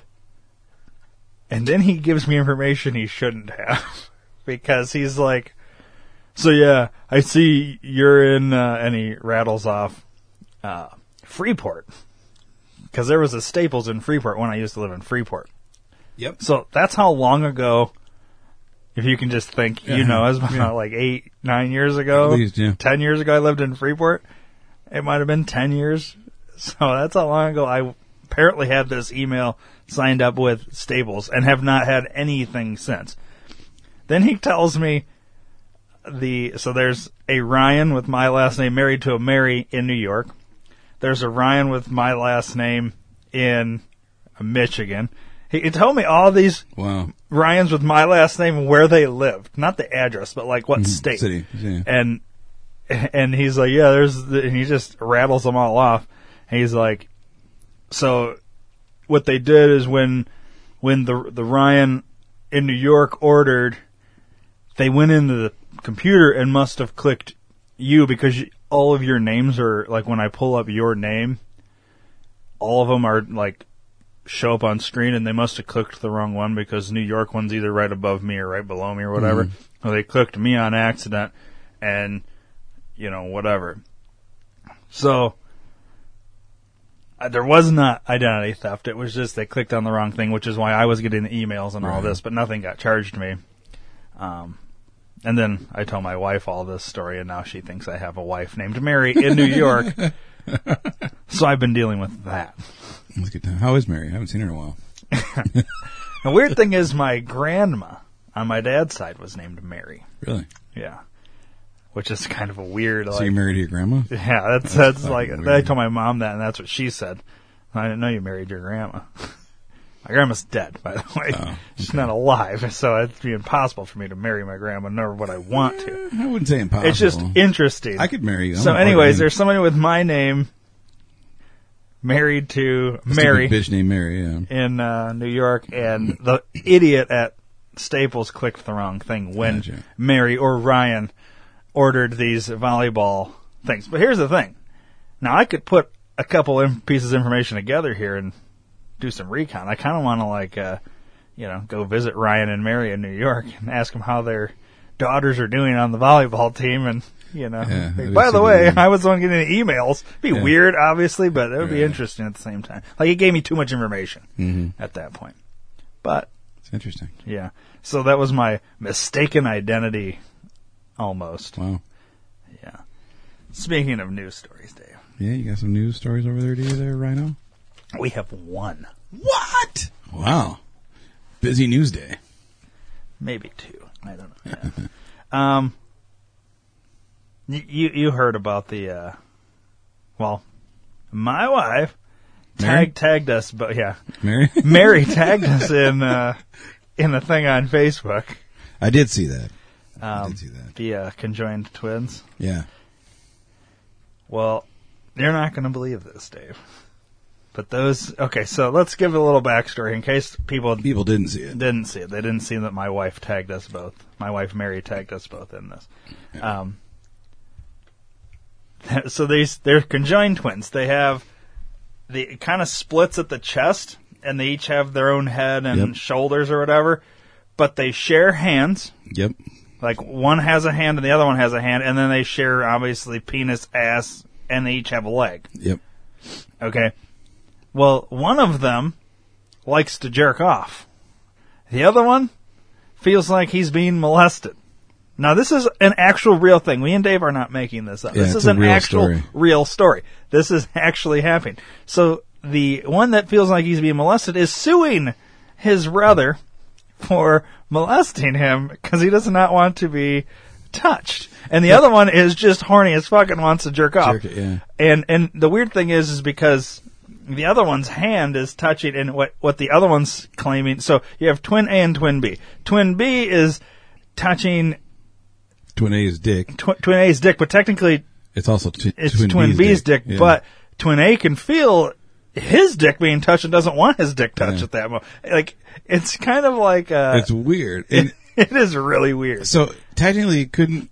and then he gives me information he shouldn't have [LAUGHS] because he's like, so yeah, I see you're in, uh, and he rattles off, uh, Freeport. Cause there was a Staples in Freeport when I used to live in Freeport. Yep. So that's how long ago, if you can just think, you Yeah. know, it was about Yeah. like eight, nine years ago. At least, yeah. Ten years ago I lived in Freeport. It might have been ten years. So that's how long ago I apparently had this email signed up with Staples and have not had anything since. Then he tells me the so there's a Ryan with my last name married to a Mary in New York. There's a Ryan with my last name in Michigan. He, he told me all these Wow. Ryans with my last name and where they lived, not the address, but like what mm-hmm. state. City. Yeah. And and he's like, yeah, there's, the, and he just rattles them all off. And he's like, so what they did is when when the the Ryan in New York ordered, they went into the computer and must have clicked you because all of your names are like when I pull up your name, all of them are like show up on screen and they must have clicked the wrong one because New York one's either right above me or right below me or whatever. Or they clicked me on accident and you know whatever. So uh, there was not identity theft. It was just they clicked on the wrong thing, which is why I was getting the emails and all this, but nothing got charged me. Um, and then I tell my wife all this story, and now she thinks I have a wife named Mary in New York. [LAUGHS] so I've been dealing with that. Let's get. How is Mary? I haven't seen her in a while. [LAUGHS] The weird thing is, my grandma on my dad's side was named Mary. Really? Yeah, which is kind of a weird. so Like, you married your grandma? yeah, that's that's, fucking like weird. I told my mom that, and that's what she said. I didn't know you married your grandma. My grandma's dead, by the [LAUGHS] way. Oh, She's not alive, [LAUGHS] so it'd be impossible for me to marry my grandma, nor would I want to. I wouldn't say impossible. It's just interesting. I could marry you. So, I'm a- anyways, there's somebody with my name married to stupid Mary bitch named Mary. Yeah. in uh, New York, and the idiot at Staples clicked the wrong thing when Gotcha. Mary or Ryan ordered these volleyball things. But here's the thing: now I could put a couple pieces of information together here and do some recon. I kind of want to like, uh, you know, go visit Ryan and Mary in New York and ask them how their daughters are doing on the volleyball team and. You know, Yeah, by the way, weird. [LAUGHS] I was the one getting the emails. It'd be Yeah. weird, obviously, but it would be interesting at the same time. Like, it gave me too much information Mm-hmm. at that point. But It's interesting. yeah, so that was my mistaken identity, almost. Wow. Yeah. Speaking of news stories, Dave, Yeah, you got some news stories over there, do you, there, Rhino? We have one, What? Wow. Busy news day. maybe two. I don't know. Yeah. [LAUGHS] um, you you heard about the uh, well, my wife Mary? tag tagged us, but yeah, Mary? [LAUGHS] Mary tagged us in uh, in the thing on Facebook. I did see that. I Um, did see that. the uh, conjoined twins. Yeah. Well, you're not going to believe this, Dave. But those, okay, so let's give a little backstory in case people People didn't see it. didn't see it. They didn't see that my wife tagged us both. My wife Mary tagged us both in this. Um, [LAUGHS] so these they're conjoined twins. They have the it kind of splits at the chest, and they each have their own head and Yep. shoulders or whatever. But they share hands. Yep. Like one has a hand and the other one has a hand, and then they share obviously penis, ass, and they each have a leg. Yep. Okay. Well, one of them likes to jerk off. The other one feels like he's being molested. Now, this is an actual real thing. We and Dave are not making this up. Yeah, this is an real actual story. real story. This is actually happening. So the one that feels like he's being molested is suing his brother for molesting him because he does not want to be touched. And the other one is just horny as fuck and wants to jerk off. Jerk it, yeah. And and the weird thing is, is because the other one's hand is touching, and what what the other one's claiming. So you have twin A and twin B. Twin B is touching Twin A's dick. tw- Twin A's dick, but technically It's also tw- it's Twin, B's, dick. Yeah. But Twin A can feel his dick being touched and doesn't want his dick touched Yeah. at that moment. Like it's kind of like uh, it's weird. And [LAUGHS] it is really weird. so technically, couldn't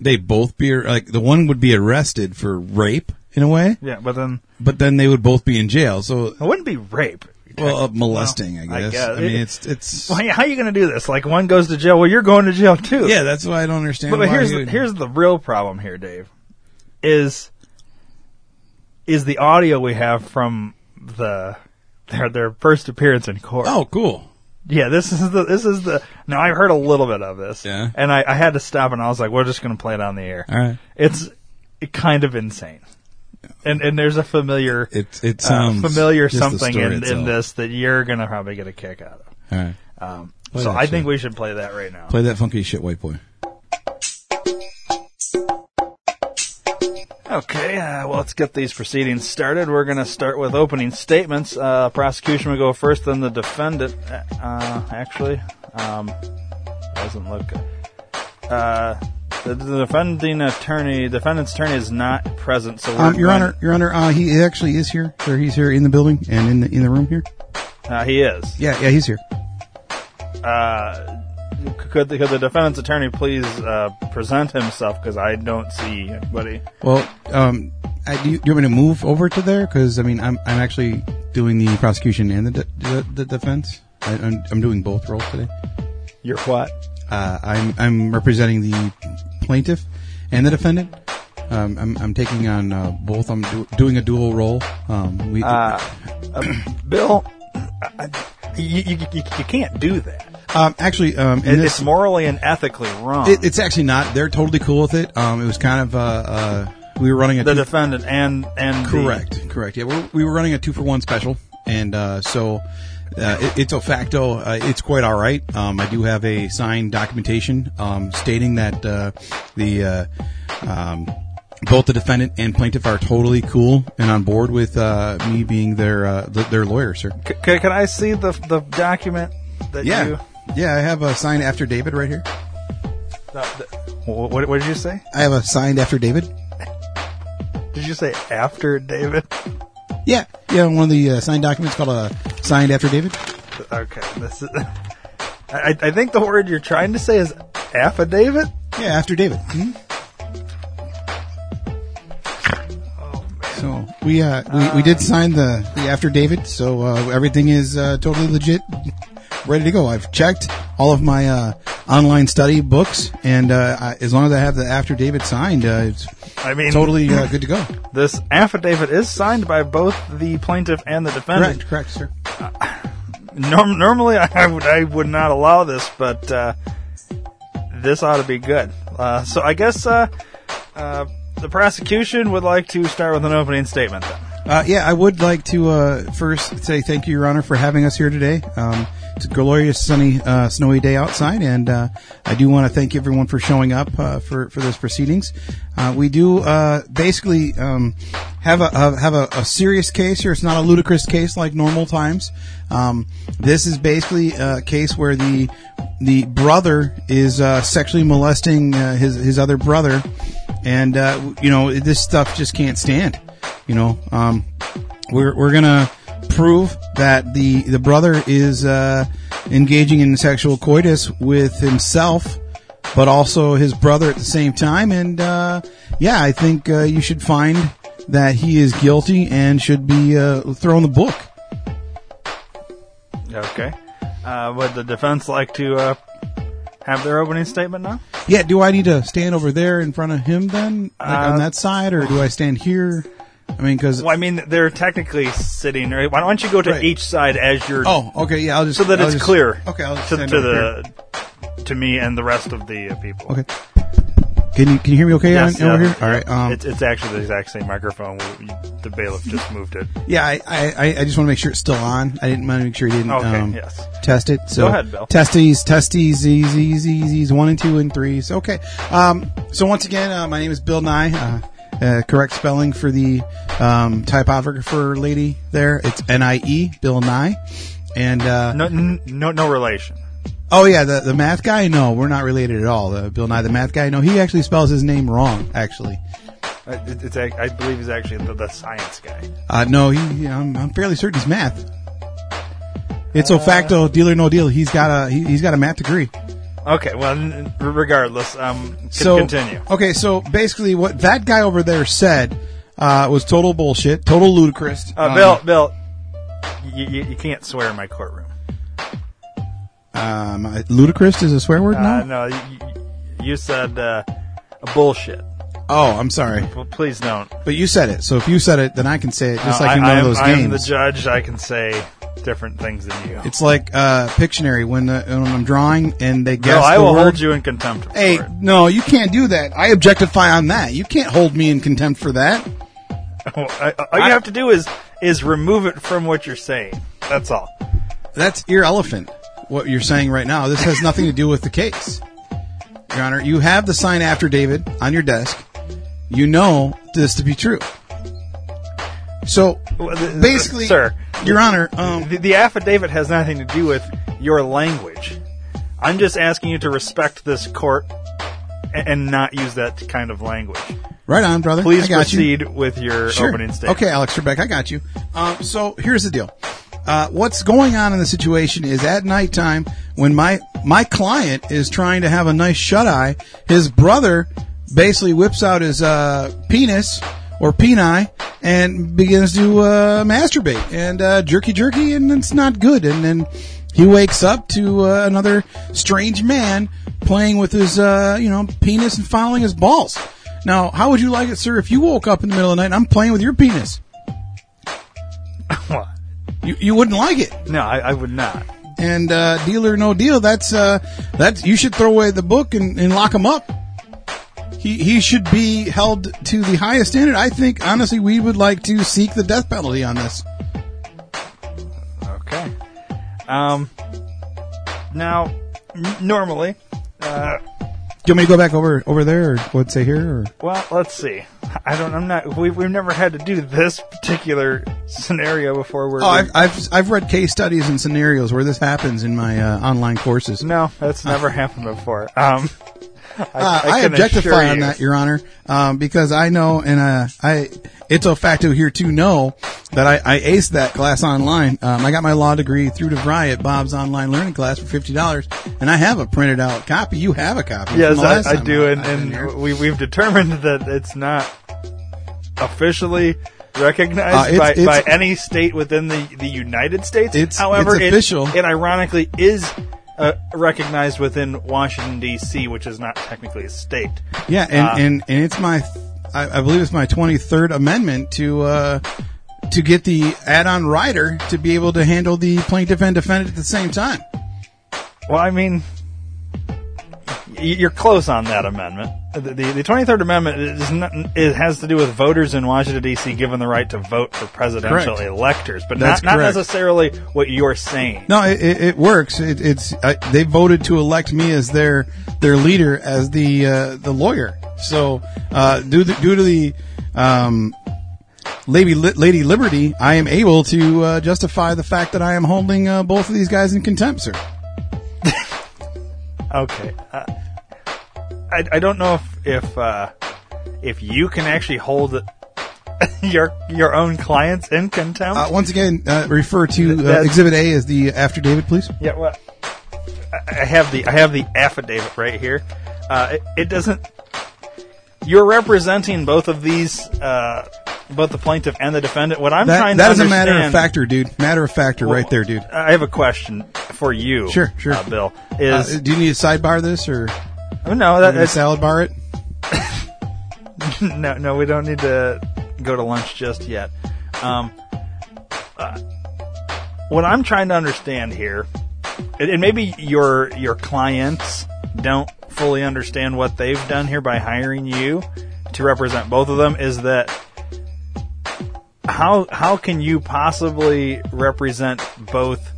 they both be like the one would be arrested for rape in a way, Yeah, but then but then they would both be in jail. So it wouldn't be rape. well, uh, molesting, I I guess. guess. I mean, it's it's [LAUGHS] Well, how are you going to do this? Like one goes to jail, well, you're going to jail too. yeah. That's why I don't understand. But, but why here's he the, would- here's the real problem here, Dave. Is is the audio we have from the their their first appearance in court? oh cool. yeah. This is the this is the. Now I heard a little bit of this, Yeah. and I, I had to stop, and I was like, we're just going to play it on the air. All right. It's kind of insane, and and there's a familiar It it uh, familiar something in, in this that you're going to probably get a kick out of. All right. Um, so I shit. think we should play that right now. Play that funky shit, white boy. Okay, uh, well, let's get these proceedings started. We're going to start with opening statements. Uh, prosecution will go first, then the defendant. Uh, actually, um, doesn't look. Uh, the, the defending attorney, defendant's attorney, is not present. So, we're Um, Your going- Honor, Your Honor, uh, he actually is here. Sir, he's here in the building and in the in the room here. uh, he is. Yeah, yeah, he's here. Uh, could the, could the defendant's attorney please uh, present himself? Because I don't see anybody. Well, um, I, do, you, do you want me to move over to there? Because I mean, I'm I'm actually doing the prosecution and the de- the, the defense. I, I'm I'm doing both roles today. You're what? Uh, I'm I'm representing the plaintiff and the defendant. Um, I'm I'm taking on uh, both. I'm do, doing a dual role. Um, we Uh, uh, Bill, I, you, you, you, you can't do that. um, actually um, in It, this it's morally and ethically wrong. It, it's actually not. They're totally cool with it. Um, it was kind of uh, uh, we were running a the two- defendant and and the- correct, correct. Yeah, we're, we were running a two for one special, and uh, so uh, it, it's a facto. Uh, it's quite all right. Um, I do have a signed documentation um, stating that uh, the uh, um, both the defendant and plaintiff are totally cool and on board with uh, me being their uh, th- their lawyer, sir. C- can I see the the document that Yeah, you? yeah. I have a signed after David right here. the- the- what, what did you say? I have a signed after David. Did you say after David? Yeah, yeah. One of the uh, signed documents called a signed after David. Okay, this is. I, I think the word you're trying to say is affidavit. Yeah, after David. Hmm? So we uh we, we did sign the the after David, so uh, everything is uh, totally legit, ready to go. I've checked all of my uh, online study books, and uh, I, as long as I have the after David signed, uh, it's I mean, totally uh, good to go. [LAUGHS] this affidavit is signed by both the plaintiff and the defendant. Correct, correct, sir. Norm- normally, I would I would not allow this, but uh, this ought to be good. Uh, so I guess uh, uh, the prosecution would like to start with an opening statement. Then. Uh, yeah, I would like to uh, first say thank you, Your Honor, for having us here today. Um, it's a glorious, sunny, uh, snowy day outside, and uh, I do want to thank everyone for showing up uh, for for those proceedings. Uh, we do uh, basically um, have a a- have a, a serious case here. It's not a ludicrous case like normal times. Um, this is basically a case where the the brother is uh, sexually molesting his his other brother, and uh, you know this stuff just can't stand. You know, um, we're we're gonna prove that the the brother is uh, engaging in sexual coitus with himself, but also his brother at the same time. And uh, yeah, I think uh, you should find that he is guilty and should be uh, thrown the book. Okay. Uh, would the defense like to uh, have their opening statement now? Yeah, do I need to stand over there in front of him then, like on that side, or do I stand here? I mean, because Well, I mean, they're technically sitting. Right? Why don't you go to Right. each side as you're oh, okay, yeah, I'll just so that I'll it's just- clear. Okay, I'll just to, stand to over here. the to me and the rest of the uh, people. Okay. Can you can you hear me okay Yes, on, over yeah, here? All right. Um, it's, it's actually the exact same microphone. We- The bailiff just moved it. yeah, I, I, I- I just want to make sure it's still on. I didn't want to make sure he didn't Okay, um, yes. test it. So Go ahead, Bill. Testes, testes, z's, z's, z's, one and two and threes. Okay. Um, so once again, uh, my name is Bill Nye. Uh, uh, correct spelling for the um, typographer lady there. It's N I E, Bill Nye. And uh, No, n- no, no relation. Oh yeah, the the math guy. No, we're not related at all. Uh, Bill Nye, the math guy. No, he actually spells his name wrong. Actually, Uh, it- It's, I believe he's actually the, the science guy. uh, no, he. I'm, I'm fairly certain he's math. It's a facto, deal or no deal. He's got a he, he's got a math degree. Okay, well, n- regardless, um, con- So continue. Okay, so basically, what that guy over there said uh, was total bullshit, total ludicrous. Uh, Bill, Bill, you, you, you can't swear in my courtroom. um, ludicrous is a swear word Uh, now. no, you, you said uh, bullshit. Oh, I'm sorry, Well, please don't. but you said it. So if you said it, then I can say it, just No, like in I, one I'm, of those I'm games. the judge. I can say different things than you. It's like uh, Pictionary when, the, when I'm drawing and they guess Bill, I the will word. hold you in contempt for Hey, it. no, you can't do that. I objectify on that. You can't hold me in contempt for that. [LAUGHS] I- All you have to do is is remove it from what you're saying. That's all. That's irrelevant. What you're saying right now. This has nothing to do with the case. Your Honor, you have the signed affidavit on your desk. You know this to be true. So Well, th- th- basically, sir, Your Honor, um, the, the affidavit has nothing to do with your language. I'm just asking you to respect this court and not use that kind of language. right on, brother. Please got you. proceed with your Sure. opening statement. Okay, Alex Trebek, I got you. Um, so here's the deal. Uh, what's going on in the situation is at nighttime when my my client is trying to have a nice shut eye, his brother basically whips out his uh, penis or peni and begins to uh, masturbate and uh, jerky jerky, and it's not good. And then he wakes up to uh, another strange man playing with his uh, you know penis and fondling his balls. Now, how would you like it, sir, if you woke up in the middle of the night and I'm playing with your penis? You, you wouldn't like it. No, I, I would not. And uh, deal or no deal, that's uh, that's you should throw away the book and, and lock him up. He he should be held to the highest standard. I think honestly, we would like to seek the death penalty on this. Okay. Um. Now, n- normally, uh, Do you want me to go back over over there, or what's say here? Or well, let's see. I don't. I'm not. We've we've never had to do this particular scenario before. We're, oh, I've, I've I've read case studies and scenarios where this happens in my uh, online courses. no, that's never happened before. Um. I, Uh, I, can objectify on you. that, Your Honor, um, because I know, and uh, I it's a facto here to know that I, I aced that class online. Um, I got my law degree through DeVry at Bob's online learning class for fifty dollars, and I have a printed out copy. You have a copy? Yes, from the last I, I do, and, I've been here. and we we've determined [LAUGHS] that it's not officially recognized Uh, it's- by, it's- by any state within the, the United States. It's- However, it's it- official. It, ironically is uh, recognized within Washington D.C., which is not technically a state. yeah, and, uh, and and it's my, I, I believe it's my twenty third amendment to. Uh, to get the add-on rider to be able to handle the plaintiff and defendant at the same time. Well, I mean, you're close on that amendment. The, the, the 23rd Amendment is not, it has to do with voters in Washington D.C. given the right to vote for presidential Correct. electors, but That's not, not correct. necessarily what you're saying. No, it, it, works. It, it's uh, they voted to elect me as their their leader as the uh, the lawyer. So uh, due to, due to the um, Lady Lady Liberty, I am able to uh, justify the fact that I am holding uh, both of these guys in contempt, sir. [LAUGHS] Okay. I, I don't know if if uh, if you can actually hold [LAUGHS] your your own clients in contempt. Uh, once again, uh, refer to uh, Exhibit A as the after David, please. yeah. Well, I, have the I have the affidavit right here. Uh, it, it doesn't. You're representing both of these, uh, both the plaintiff and the defendant. What I'm That, trying that to is That is a matter of factor, dude. Matter of factor, right there, dude. I have a question for you. Sure, sure. uh, Bill. Is do you need to sidebar this or no that, that's salad bar it? [LAUGHS] no, no, we don't need to go to lunch just yet. Um, uh, what I'm trying to understand here, and, and maybe your your clients don't fully understand what they've done here by hiring you to represent both of them, is that how how can you possibly represent both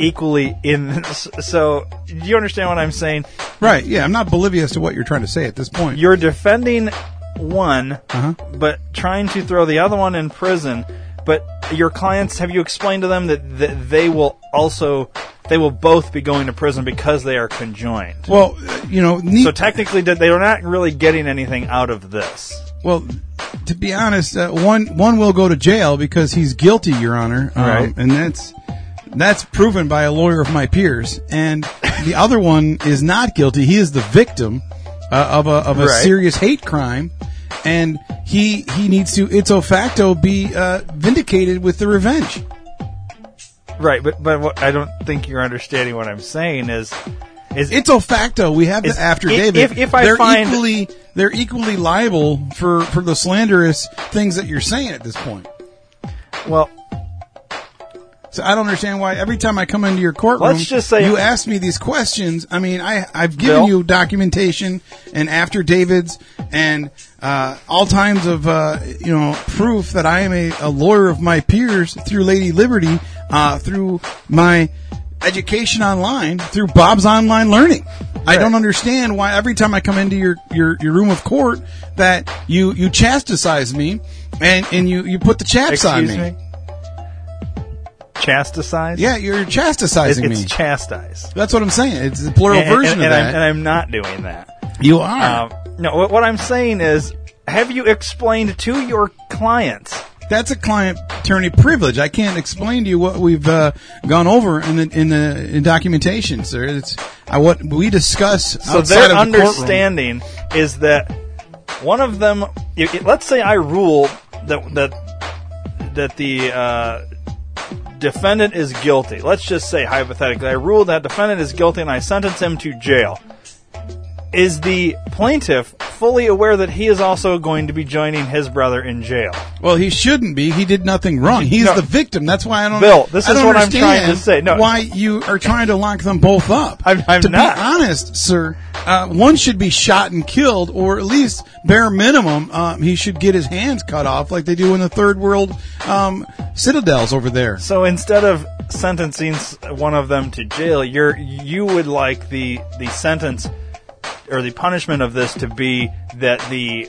equally in [LAUGHS] this? So, do you understand what I'm saying? Right. Yeah, I'm not oblivious to what you're trying to say at this point. you're defending one, Uh-huh. but trying to throw the other one in prison. But your clients, have you explained to them that, that they will also they will both be going to prison because they are conjoined. Well, uh, you know, ne- So technically, they- they're not really getting anything out of this. well, to be honest, uh, one one will go to jail because he's guilty, Your Honor, um, Right. and that's that's proven by a lawyer of my peers. And the other one is not guilty. He is the victim uh, of a of a Right. serious hate crime, and he he needs to ipso facto be uh, vindicated with the revenge. Right, but but what, I don't think you're understanding what I'm saying is is Ipso facto, we have Is- the after David. if- if I they're find- equally they're equally liable for for the slanderous things that you're saying at this point. well So I don't understand why every time I come into your courtroom, Let's just say- you ask me these questions. I mean, I I've given Bill? you documentation and after David's and uh, all times of uh, you know proof that I am a, a lawyer of my peers through Lady Liberty, uh, through my education online, through Bob's online learning. I don't understand why every time I come into your, your, your room of court that you you chastise me and, and you, you put the chaps on excuse me. Chastise? Yeah, you're It- chastising it's me. chastise. That's what I'm saying. It's the plural and, version and- and of I'm, that. and I'm not doing that. you are. Um, no, what, what I'm saying is, have you explained to your clients? That's a client attorney privilege. I can't explain to you what we've uh, gone over in the in the in documentation, sir. It's uh, what we discuss So their of the understanding is that one of them. let's say I rule that that that the uh, defendant is guilty. Let's just say hypothetically, I rule that defendant is guilty and I sentence him to jail. Is the plaintiff fully aware that he is also going to be joining his brother in jail? Well, he shouldn't be. He did nothing wrong. He's No. the victim. That's why I don't. Bill, this is what I'm trying to say. No. why you are trying to lock them both up? I'm- I'm to not. be honest, sir, uh, one should be shot and killed, or at least bare minimum, um, he should get his hands cut off, like they do in the third world um, citadels over there. So instead of sentencing one of them to jail, you're you would like the the sentence or the punishment of this to be that the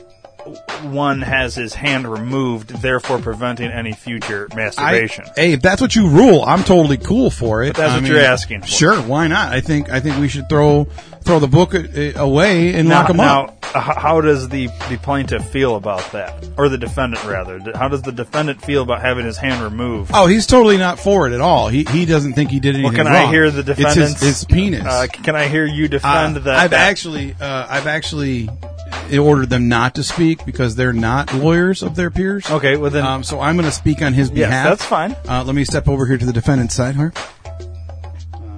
one has his hand removed, therefore preventing any future I, masturbation. hey, if that's what you rule, I'm totally cool for it. But that's I what you're asking for. Sure, why not? I think I think we should throw throw the book uh, away and now, lock him now, up. how does the, the plaintiff feel about that, or the defendant rather? How does the defendant feel about having his hand removed? Oh, he's totally not for it at all. He he doesn't think he did anything Well, can wrong. I hear the It's his- his, penis. Uh, can I hear you defend Uh, that? I've that- actually uh, I've actually ordered them not to speak because they're not lawyers of their peers. Okay, well then- um, so I'm going to speak on his Yes, behalf. that's fine. Uh, let me step over here to the defendant's side? All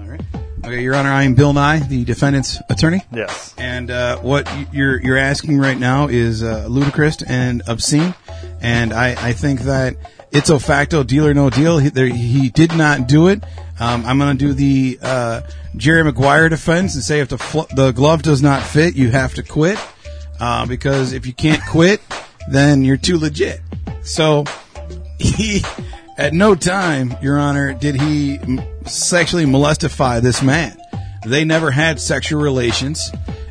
right. Okay, Your Honor, I am Bill Nye, the defendant's attorney. yes. And uh, what y- you're you're asking right now is uh, ludicrous and obscene, and I, I think that it's a facto deal or no deal. He, there, he did not do it. Um, I'm going to do the uh, Jerry Maguire defense and say if the fl- the glove does not fit, you have to quit uh, because if you can't quit, then you're too legit. So [LAUGHS] he at no time, Your Honor, did he sexually molestify this man. They never had sexual relations,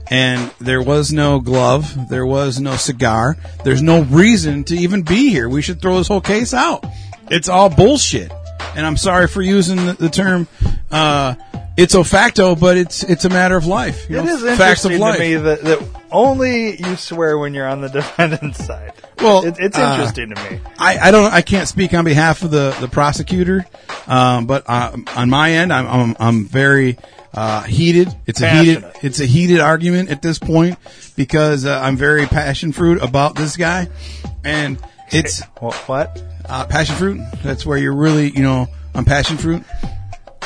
and there was no glove, there was no cigar, there's no reason to even be here. We should throw this whole case out. It's all bullshit. And I'm sorry for using the, the term uh, it's a facto, but it's it's a matter of life. You It know, is facts interesting of life. to me that, that only you swear when you're on the [LAUGHS] defendant's side. Well, it, it's uh, interesting to me. I, I don't. I can't speak on behalf of the the prosecutor, um, but uh, on my end, I'm I'm, I'm very uh, heated. It's a heated. It's a heated argument at this point because uh, I'm very passion fruit about this guy, and it's What? what? uh, passion fruit. That's where you're really, you know, I'm passion fruit,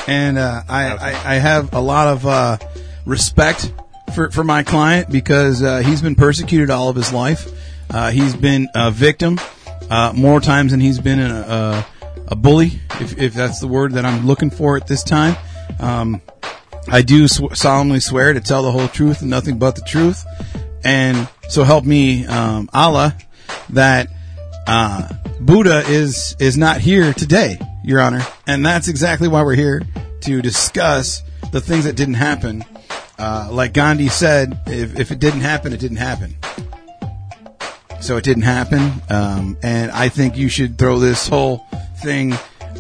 and uh, I, I I have a lot of uh, respect for for my client because uh, he's been persecuted all of his life. Uh, he's been a victim uh, more times than he's been a, a, a bully, if, if that's the word that I'm looking for at this time. Um, I do sw- solemnly swear to tell the whole truth and nothing but the truth. And so help me, um, Allah, that uh, Buddha is is not here today, Your Honor, and that's exactly why we're here to discuss the things that didn't happen. Uh, like Gandhi said, if, if it didn't happen, it didn't happen. So it didn't happen, um, and I think you should throw this whole thing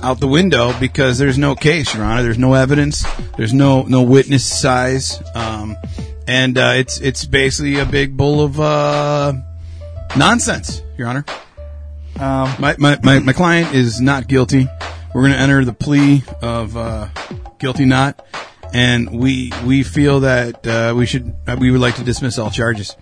out the window because there's no case, Your Honor. There's no evidence. There's no no witness size, um, and uh, it's it's basically a big bowl of uh, nonsense, Your Honor. Um, My, my, my, my client is not guilty. We're going to enter the plea of uh, guilty not, and we we feel that uh, we should uh, we would like to dismiss all charges.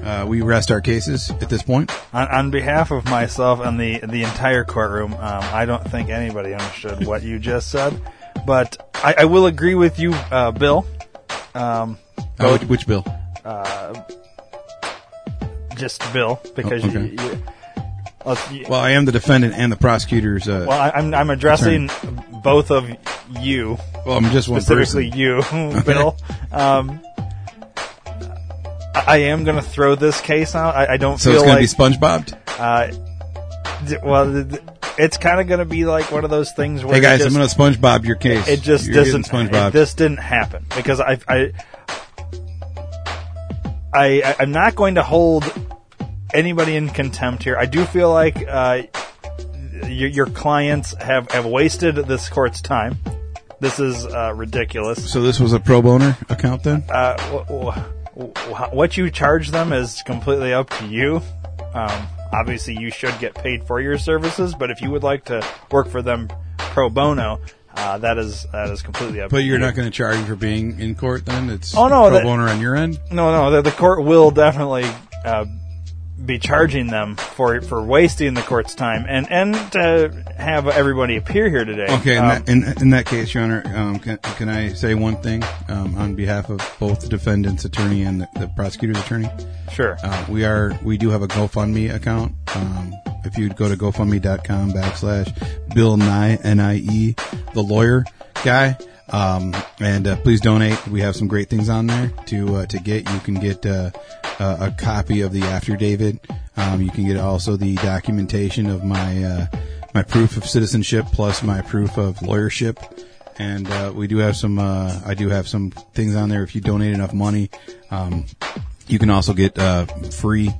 Uh, we rest our cases at this point. on, on behalf of myself and the the entire courtroom, um, I don't think anybody understood what you just said, but I, I will agree with you, uh, Bill. Um, Uh, which, which bill? just Bill, because Oh, okay. you you- Well, I am the defendant and the prosecutor's. Uh, well, I, I'm I'm addressing both of you, well, I'm just one specifically person. you, [LAUGHS] Bill. Um, I am going to throw this case out. I, I don't So feel it's going to like be SpongeBob. Uh, d- well, th- it's kind of going to be like one of those things where Hey guys, it I'm going to SpongeBob your case. it just You're doesn't. SpongeBob. This didn't happen because I, I, I- I'm not going to hold anybody in contempt here. I do feel like uh, your, your clients have have wasted this court's time. This is uh, ridiculous. so this was a pro boner account then? Uh, wh- wh- wh- what you charge them is completely up to you. Um, obviously, you should get paid for your services, but if you would like to work for them pro bono, uh, that is that is completely up. But you're you. not going to charge for being in court then? It's Oh, no, pro that- boner on your end. No, no, the, the court will definitely uh, be charging them for for wasting the court's time and and to have everybody appear here today. Okay, in, Um, that, in, in that case, Your Honor, um, can, can I say one thing um, on behalf of both the defendant's attorney and the, the prosecutor's attorney? sure. Uh, we are we do have a GoFundMe account. Um, if you'd go to GoFundMe.com backslash Bill Nye N I E the lawyer guy. Um, and uh, please donate. We have some great things on there to uh, to get. You can get uh, uh, a copy of the affidavit. Um, you can get also the documentation of my uh, my proof of citizenship plus my proof of lawyership. And uh, we do have some. Uh, I do have some things on there. If you donate enough money, um, you can also get uh, free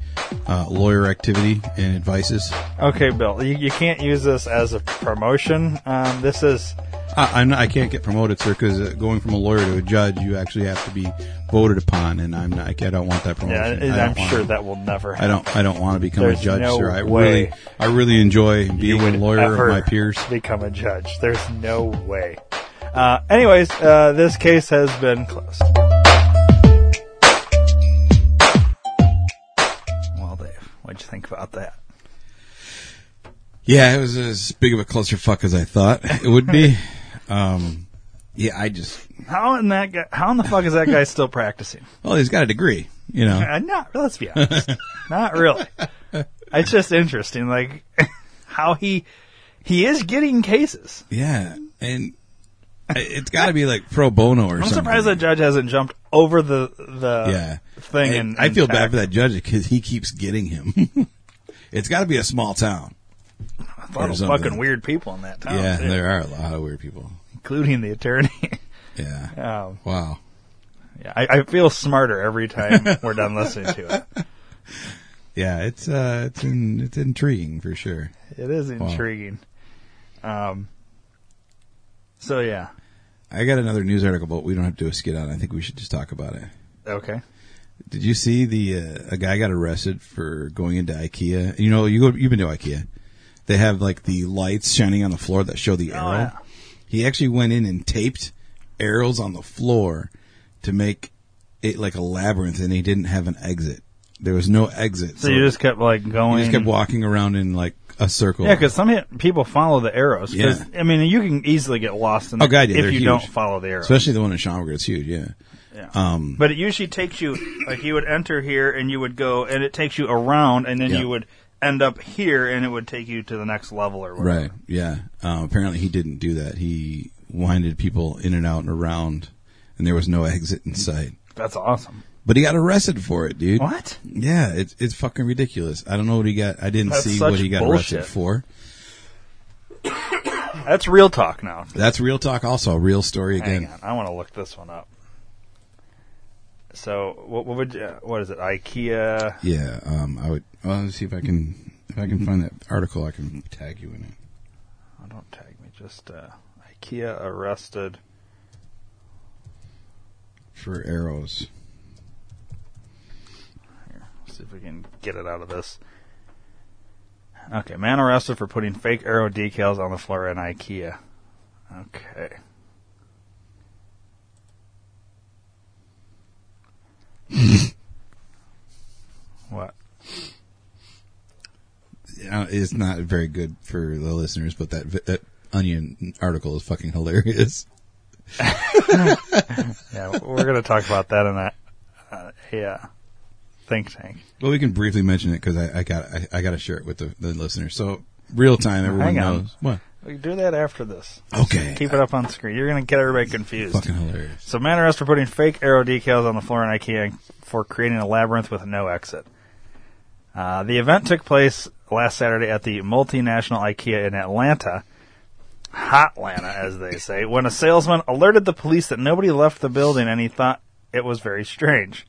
uh, lawyer activity and advices. Okay, Bill, you, you can't use this as a promotion. Um, this is I, I'm not, I can't get promoted, sir, because uh, going from a lawyer to a judge, you actually have to be voted upon, and I'm not, I don't want that promotion. I I'm sure wanna- that will never. I don't. I don't want to become There's a judge, no sir. I really, I really enjoy being a lawyer of my peers. become a judge. There's no way. Uh, anyways, uh, this case has been closed. Well, Dave, what'd you think about that? Yeah, it was as big of a clusterfuck as I thought it would be. [LAUGHS] um, yeah, I just. How in that guy, how in the fuck is that guy still practicing? [LAUGHS] Well, he's got a degree, you know. Uh, not, let's be honest, not really. [LAUGHS] It's just interesting, like [LAUGHS] how he he is getting cases. Yeah, and it's got to be like pro bono or something. I'm surprised that judge hasn't jumped over the the yeah thing. I, and, I and feel bad for that judge because he keeps getting him. it's got to be a small town. A lot of something. fucking weird people in that town. yeah, too, there are a lot of weird people. including the attorney. [LAUGHS] Yeah. um, Wow. yeah, I, I feel smarter every time [LAUGHS] we're done listening to it. Yeah, it's uh, it's in, it's intriguing for sure. It is intriguing. Um. So yeah. I got another news article, but we don't have to do a skit on. it. I think we should just talk about it. Okay. Did you see the uh, a guy got arrested for going into IKEA? You know, you go you've been to IKEA. They have like the lights shining on the floor that show the arrow. Oh, yeah. He actually went in and taped arrows on the floor to make it like a labyrinth, and he didn't have an exit. There was no exit. So, you just kept like going. you just kept walking around in like a circle. Yeah, because some people follow the arrows. Yeah. I mean, you can easily get lost in. Oh, the- God, yeah, if you huge. don't follow the arrows. especially the one in Schaumburg. It's huge. Yeah. Yeah. Um, But it usually takes you like you would enter here and you would go and it takes you around and then Yeah. you would end up here and it would take you to the next level or whatever. Right. Yeah. Um, apparently he didn't do that. He winded people in and out and around, and there was no [LAUGHS] exit in sight. That's awesome. But he got arrested for it, dude. What? Yeah, it's it's fucking ridiculous. I don't know what he got. I didn't That's see what he got bullshit. arrested for. [COUGHS] That's real talk now. That's real talk. Also, a real story Hang again. on, I want to look this one up. So, what, what would you, what is it? IKEA. Yeah. Um, I would. Well, let's see if I can if I can find that article. I can tag you in it. Oh, don't tag me. Just uh, IKEA arrested. For arrows. Here, see if we can get it out of this. Okay, man arrested for putting fake arrow decals on the floor in IKEA. Okay. [LAUGHS] what? Uh, It's not very good for the listeners, but that that Onion article is fucking hilarious. [LAUGHS] Yeah, we're going to talk about that in a, uh, uh, think tank. Well, we can briefly mention it because I, I got I, I got to share it with the, the listeners. So real time, everyone knows what. We do that after this. Okay, Keep it up on screen. You're going to get everybody confused. fucking hilarious. So, man arrested for putting fake arrow decals on the floor in IKEA for creating a labyrinth with no exit. Uh, the event took place last Saturday at the multinational IKEA in Atlanta, Hot Hotlanta, as they say, when a salesman alerted the police that nobody left the building and he thought it was very strange.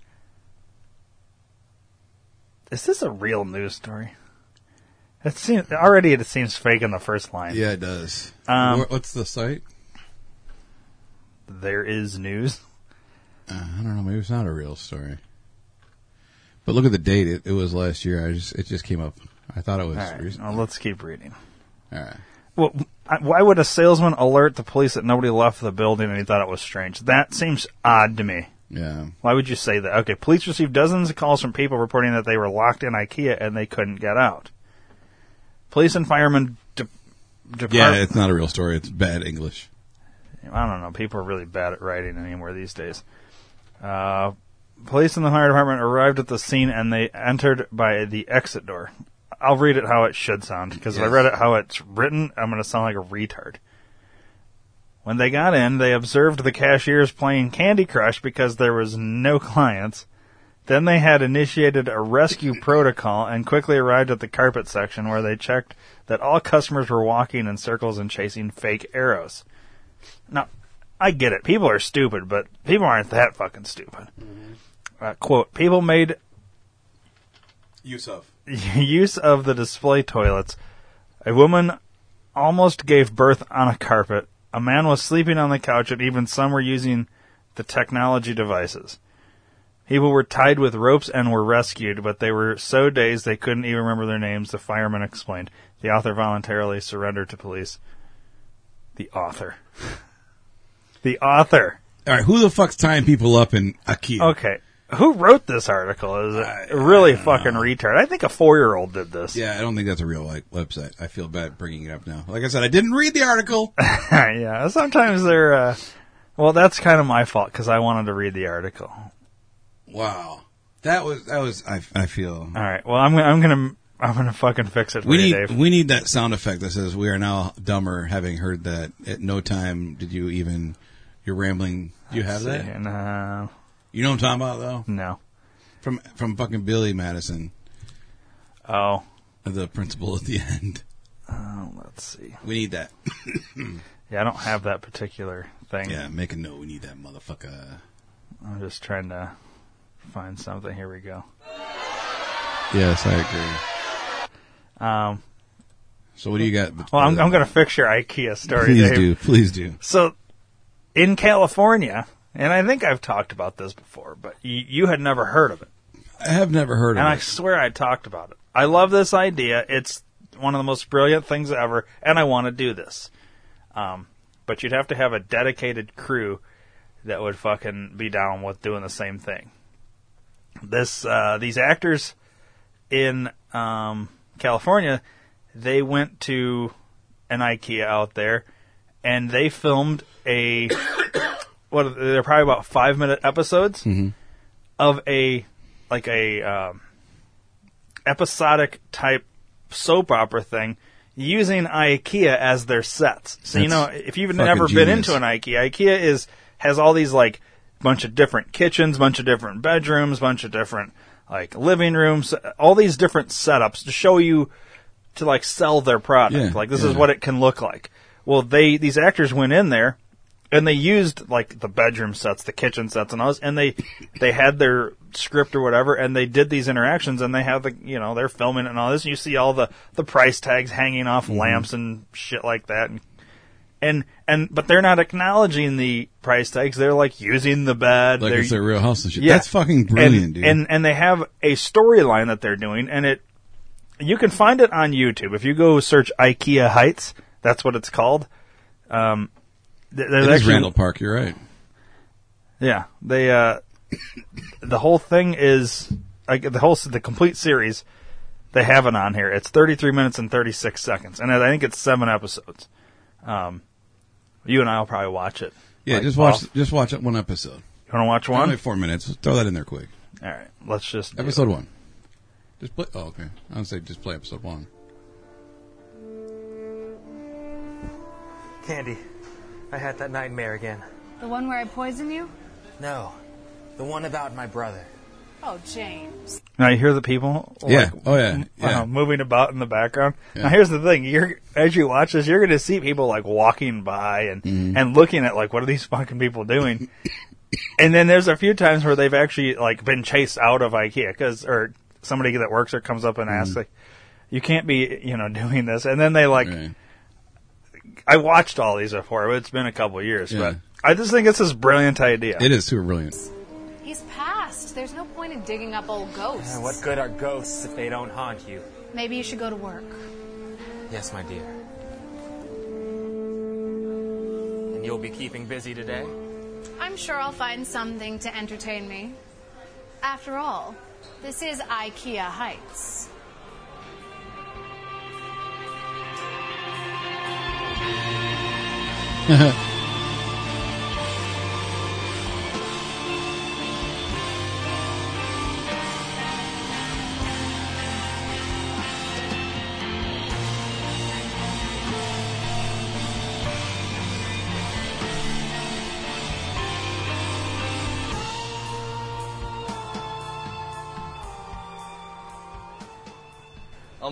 Is this a real news story? It seems already it seems fake in the first line. Yeah, it does. Um, Wha- What's the site? There is news. [LAUGHS] Uh, I don't know. Maybe it's not a real story. But look at the date. It, it was last year. I just it just came up. I thought it was All right, recent. well, let's keep reading. All right. Well, I- why would a salesman alert the police that nobody left the building and he thought it was strange? That seems odd to me. Yeah. Why would you say that? Okay, police received dozens of calls from people reporting that they were locked in IKEA and they couldn't get out. Police and firemen de- depart- Yeah, it's not a real story. It's bad English. I don't know. People are really bad at writing anymore these days. Uh, police and the fire department arrived at the scene and they entered by the exit door. I'll read it how it should sound because if I Yes. read it how it's written, I'm going to sound like a retard. When they got in, they observed the cashiers playing Candy Crush because there was no clients. Then they had initiated a rescue protocol and quickly arrived at the carpet section where they checked that all customers were walking in circles and chasing fake arrows. Now, I get it. People are stupid, but people aren't that fucking stupid. Uh, quote, people made Use of. [LAUGHS] use of the display toilets. A woman almost gave birth on a carpet. A man was sleeping on the couch, and even some were using the technology devices. People were tied with ropes and were rescued, but they were so dazed they couldn't even remember their names, the fireman explained. The author voluntarily surrendered to police. The author. [LAUGHS] the author. All right. Who the fuck's tying people up in IKEA? Okay. Who wrote this article? Is it really fucking retard? I think a four year old did this. Yeah, I don't think that's a real like website. I feel bad bringing it up now. Like I said, I didn't read the article. [LAUGHS] yeah, sometimes they're. Uh, well, that's kind of my fault because I wanted to read the article. Wow, that was that was. I I feel All right. Well, I'm gonna, I'm gonna I'm gonna fucking fix it for we you, need Dave. we need that sound effect that says we are now dumber, having heard that. At no time did you even you're rambling. Do you have that? Uh, You know what I'm talking about though. no. From from fucking Billy Madison, Oh. the principal at the end. oh, let's see. We need that. [COUGHS] Yeah, I don't have that particular thing. Yeah, make a note. We need that motherfucker. I'm just trying to find something. Here we go. Yes, I agree. Um, So what do you got? well, I'm, I'm going to fix your IKEA story, Please Dave. do. Please do. So, in California, and I think I've talked about this before, but you, you had never heard of it. I have never heard of it. And I swear I talked about it. I love this idea. It's one of the most brilliant things ever, and I want to do this. Um, but you'd have to have a dedicated crew that would fucking be down with doing the same thing. This uh, these actors in um, California, they went to an IKEA out there, and they filmed a [COUGHS] what they're probably about five minute episodes of a like a um, episodic type soap opera thing using IKEA as their sets. So you know, if you've never been into an IKEA, IKEA is has all these like bunch of different kitchens, bunch of different bedrooms, bunch of different like living rooms, all these different setups to show you to like sell their product. Yeah, like this is what it can look like. Well, they these actors went in there and they used like the bedroom sets, the kitchen sets, and all this, and they they had their script or whatever, and they did these interactions, and they have the you know they're filming it and all this. And you see all the the price tags hanging off mm-hmm. lamps and shit like that, and and and but they're not acknowledging the price tags. They're like using the bed. Like they're, it's their real house and shit. Yeah. That's fucking brilliant, and, dude. And and they have a storyline that they're doing, and it you can find it on YouTube if you go search IKEA Heights. That's what it's called. Um, th- there's it is actually- Randall Park. You're right. Yeah, they uh, the whole thing is like the whole the complete series. They have it on here. It's 33 minutes and 36 seconds, and I think it's seven episodes. Um, you and I will probably watch it. Yeah, Like, just watch. off- Just watch it one episode. You want to watch one? Only four minutes. Throw that in there quick. All right, let's just do it. Episode one. Just play. Oh, okay. I would say just play episode one. Candy, I had that nightmare again. The one where I poison you? No, the one about my brother. Oh, James. Now you hear the people. Yeah. Oh, yeah. Yeah. uh, moving about in the background. Yeah. Now here's the thing: you're as you watch this, you're going to see people like walking by and Mm-hmm. and looking at like what are these [LAUGHS] fucking people doing. and then there's a few times where they've actually like been chased out of IKEA because or somebody that works there comes up and asks Mm-hmm. like, "You can't be you know [LAUGHS] doing this." And then they like, Right. I watched all these before. It's been a couple years, Yeah. but I just think it's this brilliant idea. It is super brilliant. He's passed. There's no point in digging up old ghosts. And what good are ghosts if they don't haunt you? Maybe you should go to work. Yes, my dear. And you'll be keeping busy today? I'm sure I'll find something to entertain me. After all, this is IKEA Heights. [LAUGHS]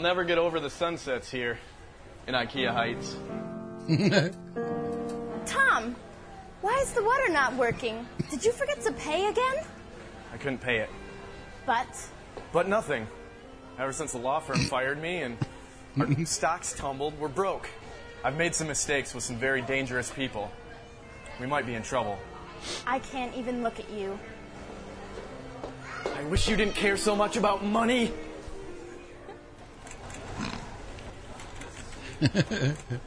never get over the sunsets here in IKEA Heights. [LAUGHS] Tom, why is the water not working? Did you forget to pay again? I couldn't pay it. But But nothing. Ever since the law firm fired me and our [LAUGHS] stocks tumbled, we're broke. I've made some mistakes with some very dangerous people. We might be in trouble. I can't even look at you. I wish you didn't care so much about money. [LAUGHS]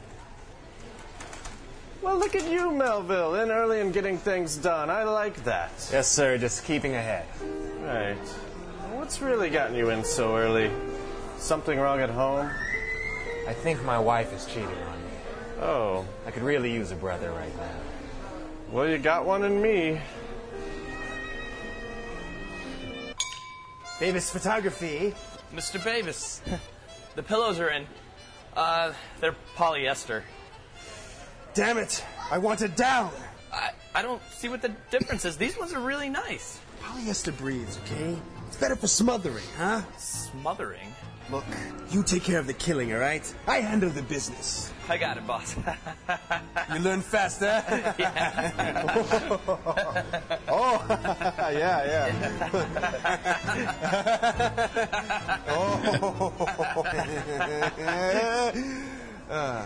Well, look at you, Melville, in early and getting things done. I like that. Yes, sir, just keeping ahead. Right. What's really gotten you in so early? Something wrong at home? I think my wife is cheating on me. Oh, I could really use a brother right now. well, you got one in me. Davis Photography. Mr. Bavis, [LAUGHS] the pillows are in. Uh, they're polyester. Damn it! I want it down! I, I don't see what the difference is. These ones are really nice. Polyester breathes, okay? It's better for smothering, huh? Smothering. Look, you take care of the killing, all right? I handle the business. I got it, boss. [LAUGHS] You learn fast, huh? [LAUGHS] Oh, [LAUGHS] yeah, yeah. Oh. Uh.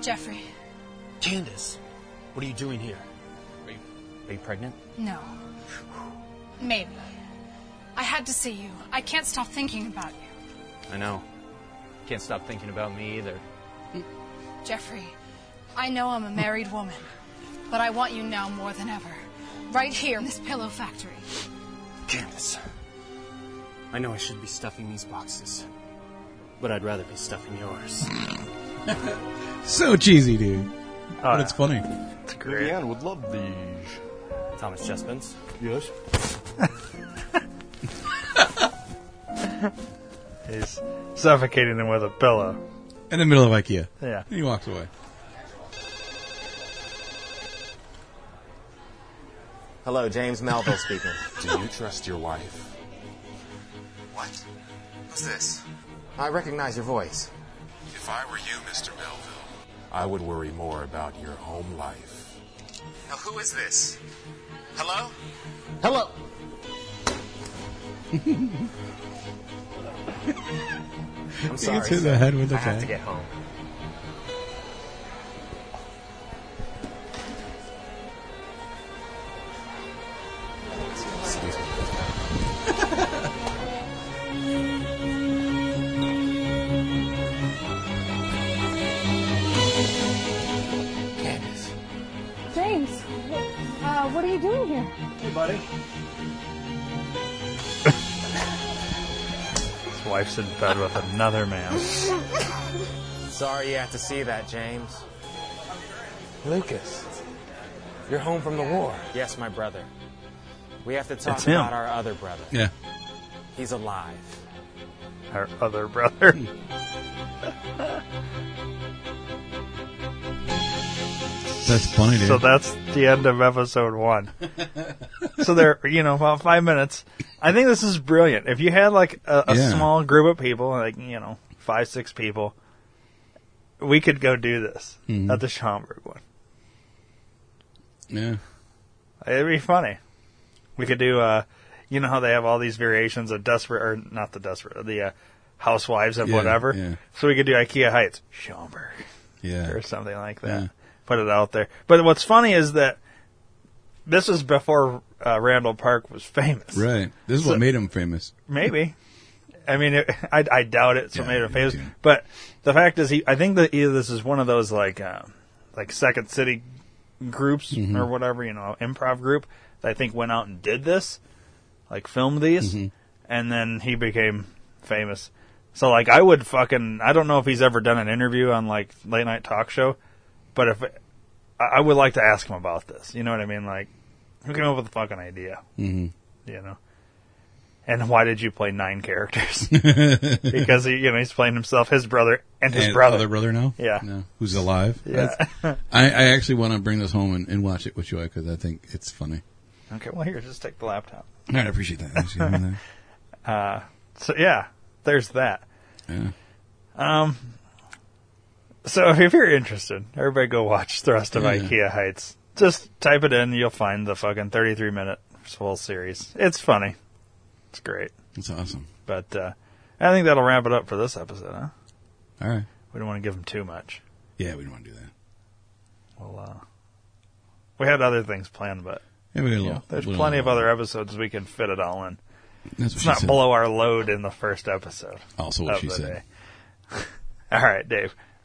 Jeffrey. Candace, what are you doing here? Are you, are you pregnant? No. Maybe. I had to see you. I can't stop thinking about you. I know. Can't stop thinking about me either. Jeffrey, I know I'm a married woman, but I want you now more than ever. Right here in this pillow factory. Candace, I know I should be stuffing these boxes, but I'd rather be stuffing yours. [LAUGHS] So cheesy, dude. Oh, but it's funny. It's great. Leanne would love these. Thomas Chespins. Yes. [LAUGHS] [LAUGHS] He's suffocating him with a pillow. In the middle of IKEA. Yeah. He walks away. Hello, James Melville speaking. [LAUGHS] Do you trust your wife? What? Who's this? I recognize your voice. If I were you, Mr. Melville, I would worry more about your home life. Now, who is this? Hello? Hello. I'm He sorry. gets hit in sir. the head with a I have to get home. Excuse me. Candace. James, uh, what are you doing here? Hey, buddy. His wife's in bed with another man. Sorry you have to see that, James. Lucas, you're home from the war. Yes, my brother. We have to talk It's him. about our other brother. Yeah. He's alive. Our other brother. [LAUGHS] That's funny, dude. So that's the end of episode one. [LAUGHS] so there, you know, about five minutes. I think this is brilliant. If you had like a, a Yeah. small group of people, like you know, five, six people, we could go do this Mhm. at the Schaumburg one. yeah. It'd be funny. We could do, uh, you know how they have all these variations of desperate, or not the desperate, the uh, housewives of Yeah, whatever. yeah. So we could do IKEA Heights, Schaumburg, Yeah. or something like that. Put it out there. But what's funny is that this was before uh, Randall Park was famous. Right. This is So- what made him famous. Maybe. I mean, it, I, I doubt it. So Yeah, made me famous. too. But the fact is, he. I think that either this is one of those like, uh, like Second City groups Mm-hmm. or whatever, you know, improv group that I think went out and did this, like filmed these, Mm-hmm. and then he became famous. So like, I would fucking. I don't know if he's ever done an interview on like late night talk show, but if I, I would like to ask him about this. You know what I mean? Like, who came up with the fucking idea? hmm you know. And why did you play nine characters? [LAUGHS] because he, you know, he's playing himself, his brother, and his and brother. Other brother now? Yeah. No. Who's alive? Yeah. I, I actually want to bring this home and, and watch it with you because I think it's funny. Okay, well here, just take the laptop. All right, I appreciate that. Thanks for giving me that. Uh, so yeah, there's that. Yeah. Um, so if you're interested, everybody go watch the rest of Yeah. IKEA Heights. Just type it in, you'll find the fucking 33 minute full series. It's funny. It's great. It's awesome. But, uh, I think that'll wrap it up for this episode, huh? All right. We don't want to give them too much. Yeah, we don't want to do that. Well, uh, we had other things planned, but Yeah, we got a little. know, there's little- plenty of other episodes we can fit it all in. That's what Let's not said. blow our load in the first episode. Also what she said. [LAUGHS] all right, Dave.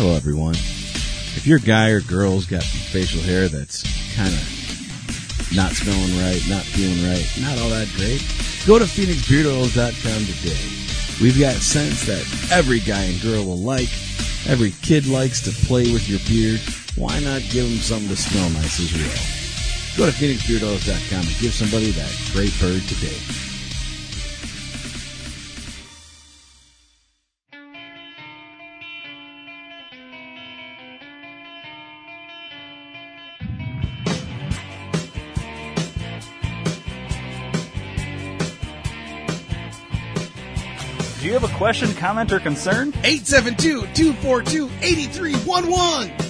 Hello, everyone. If your guy or girl's got facial hair that's kind of not smelling right, not feeling right, not all that great, go to PhoenixBeardOils.com today. We've got scents that every guy and girl will like. Every kid likes to play with your beard. Why not give them something to smell nice as well? Go to PhoenixBeardOils.com and give somebody that great bird today. Question, comment, or concern? 872-242-8311!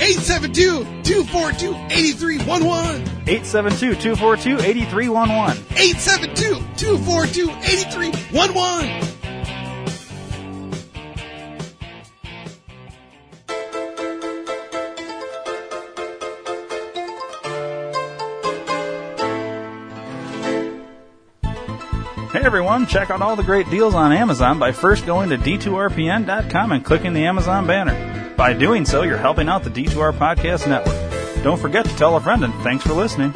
872-242-8311. 872-242-8311. 872-242-8311. Hey everyone, check out all the great deals on Amazon by first going to d2rpn.com and clicking the Amazon banner. By doing so, you're helping out the D2R Podcast Network. Don't forget to tell a friend and thanks for listening.